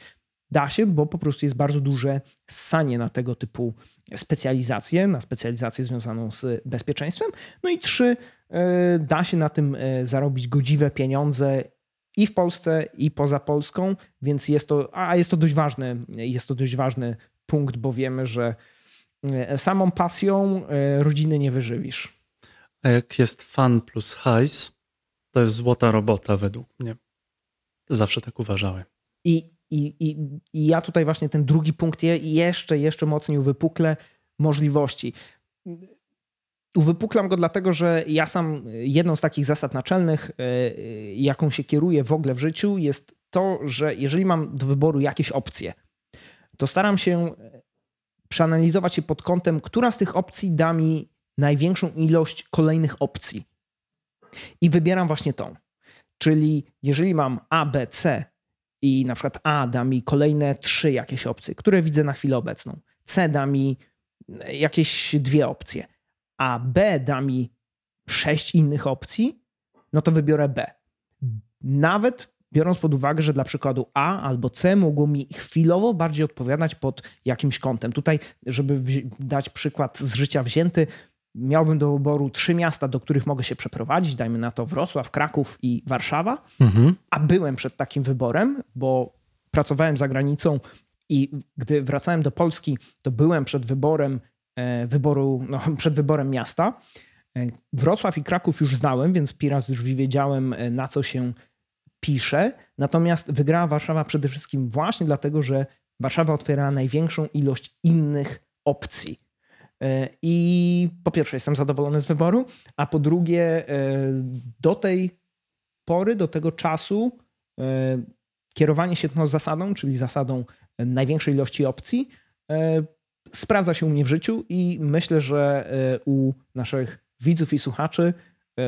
Da się, bo po prostu jest bardzo duże ssanie na tego typu specjalizacje, na specjalizację związaną z bezpieczeństwem. No i trzy, e, da się na tym e, zarobić godziwe pieniądze i w Polsce, i poza Polską, więc jest to, a jest to dość ważny, jest to dość ważny punkt, bo wiemy, że e, samą pasją rodziny nie wyżywisz. A jak jest fan plus hajs, to jest złota robota według mnie. Zawsze tak uważałem. I, i, i, i ja tutaj właśnie ten drugi punkt jeszcze, jeszcze mocniej uwypuklę możliwości. Uwypuklam go dlatego, że ja sam jedną z takich zasad naczelnych, e, jaką się kieruję w ogóle w życiu, jest to, że jeżeli mam do wyboru jakieś opcje, to staram się przeanalizować je pod kątem, która z tych opcji da mi największą ilość kolejnych opcji. I wybieram właśnie tą. Czyli jeżeli mam A, B, C i na przykład A da mi kolejne trzy jakieś opcje, które widzę na chwilę obecną, C da mi jakieś dwie opcje, a B da mi sześć innych opcji, no to wybiorę B. Nawet biorąc pod uwagę, że dla przykładu A albo C mogło mi chwilowo bardziej odpowiadać pod jakimś kątem. Tutaj, żeby dać przykład z życia wzięty, miałbym do wyboru trzy miasta, do których mogę się przeprowadzić, dajmy na to Wrocław, Kraków i Warszawa, mhm. a byłem przed takim wyborem, bo pracowałem za granicą i gdy wracałem do Polski, to byłem przed wyborem e, wyboru, no, przed wyborem miasta. E, Wrocław i Kraków już znałem, więc raz już wiedziałem, e, na co się pisze. Natomiast wygrała Warszawa przede wszystkim właśnie dlatego, że Warszawa otwiera największą ilość innych opcji E, I po pierwsze, jestem zadowolony z wyboru, a po drugie, e, do tej pory, do tego czasu, e, kierowanie się tą zasadą, czyli zasadą największej ilości opcji, sprawdza się u mnie w życiu i myślę, że u naszych widzów i słuchaczy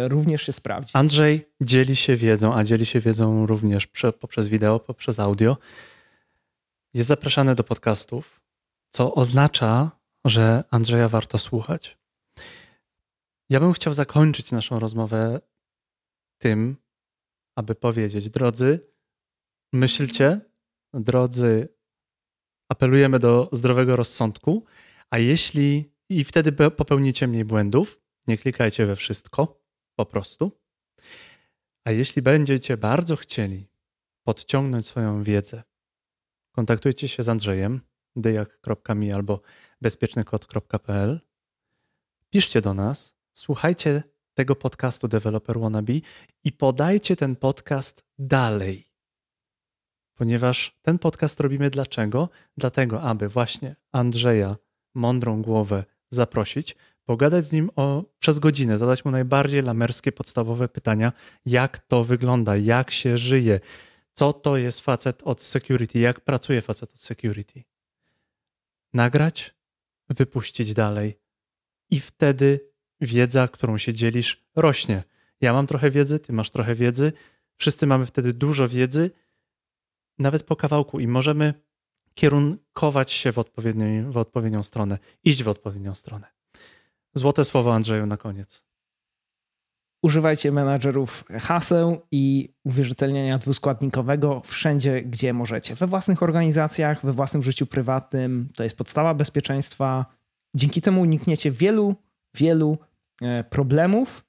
również się sprawdzi. Andrzej dzieli się wiedzą, a dzieli się wiedzą również poprzez wideo, poprzez audio. Jest zapraszany do podcastów, co oznacza, że Andrzeja warto słuchać. Ja bym chciał zakończyć naszą rozmowę tym, aby powiedzieć, drodzy, myślcie, drodzy, apelujemy do zdrowego rozsądku, a jeśli i wtedy popełnicie mniej błędów, nie klikajcie we wszystko, po prostu. A jeśli będziecie bardzo chcieli podciągnąć swoją wiedzę, kontaktujcie się z Andrzejem, dyjak.mi albo bezpiecznykod.pl. Piszcie do nas, słuchajcie tego podcastu Developer Wannabe i podajcie ten podcast dalej. Ponieważ ten podcast robimy dlaczego? Dlatego, aby właśnie Andrzeja, mądrą głowę, zaprosić, pogadać z nim o, przez godzinę, zadać mu najbardziej lamerskie, podstawowe pytania, jak to wygląda, jak się żyje, co to jest facet od security, jak pracuje facet od security. Nagrać, wypuścić dalej. I wtedy wiedza, którą się dzielisz, rośnie. Ja mam trochę wiedzy, ty masz trochę wiedzy, wszyscy mamy wtedy dużo wiedzy, nawet po kawałku, i możemy kierunkować się w, w odpowiednią stronę, iść w odpowiednią stronę. Złote słowo Andrzeju na koniec. Używajcie menadżerów haseł i uwierzytelniania dwuskładnikowego wszędzie, gdzie możecie. We własnych organizacjach, we własnym życiu prywatnym. To jest podstawa bezpieczeństwa. Dzięki temu unikniecie wielu, wielu e, problemów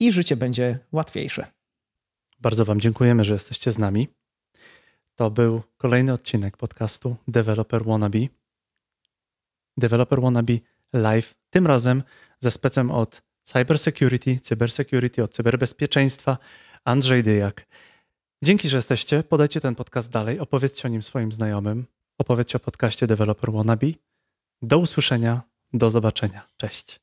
i życie będzie łatwiejsze. Bardzo Wam dziękujemy, że jesteście z nami. To był kolejny odcinek podcastu Developer Wannabe. Developer Wannabe Live, tym razem ze specem od cybersecurity, cybersecurity, od cyberbezpieczeństwa, Andrzej Dyjak. Dzięki, że jesteście. Podajcie ten podcast dalej, opowiedzcie o nim swoim znajomym, opowiedzcie o podcaście Developer Wannabe. Do usłyszenia, do zobaczenia. Cześć.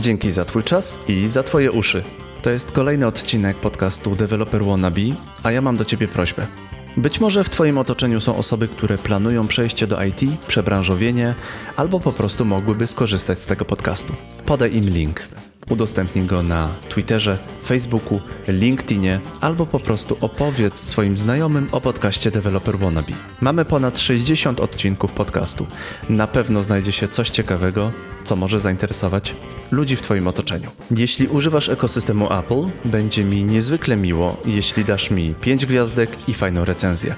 Dzięki za Twój czas i za Twoje uszy. To jest kolejny odcinek podcastu Developer Wannabe, a ja mam do Ciebie prośbę. Być może w Twoim otoczeniu są osoby, które planują przejście do IT, przebranżowienie albo po prostu mogłyby skorzystać z tego podcastu. Podaj im link. Udostępnij go na Twitterze, Facebooku, LinkedInie albo po prostu opowiedz swoim znajomym o podcaście Developer Wannabe. Mamy ponad 60 odcinków podcastu. Na pewno znajdzie się coś ciekawego, co może zainteresować ludzi w Twoim otoczeniu. Jeśli używasz ekosystemu Apple, będzie mi niezwykle miło, jeśli dasz mi 5 gwiazdek i fajną recenzję.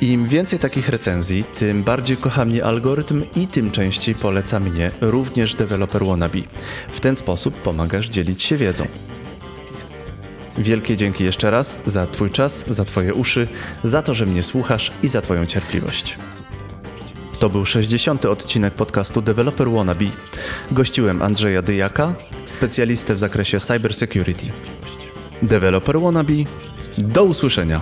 Im więcej takich recenzji, tym bardziej kocha mnie algorytm i tym częściej poleca mnie również deweloper wannabe. W ten sposób pomagasz dzielić się wiedzą. Wielkie dzięki jeszcze raz za Twój czas, za Twoje uszy, za to, że mnie słuchasz i za Twoją cierpliwość. To był 60. odcinek podcastu Developer Wannabe. Gościłem Andrzeja Dyjaka, specjalistę w zakresie cybersecurity. Developer Wannabe. Do usłyszenia.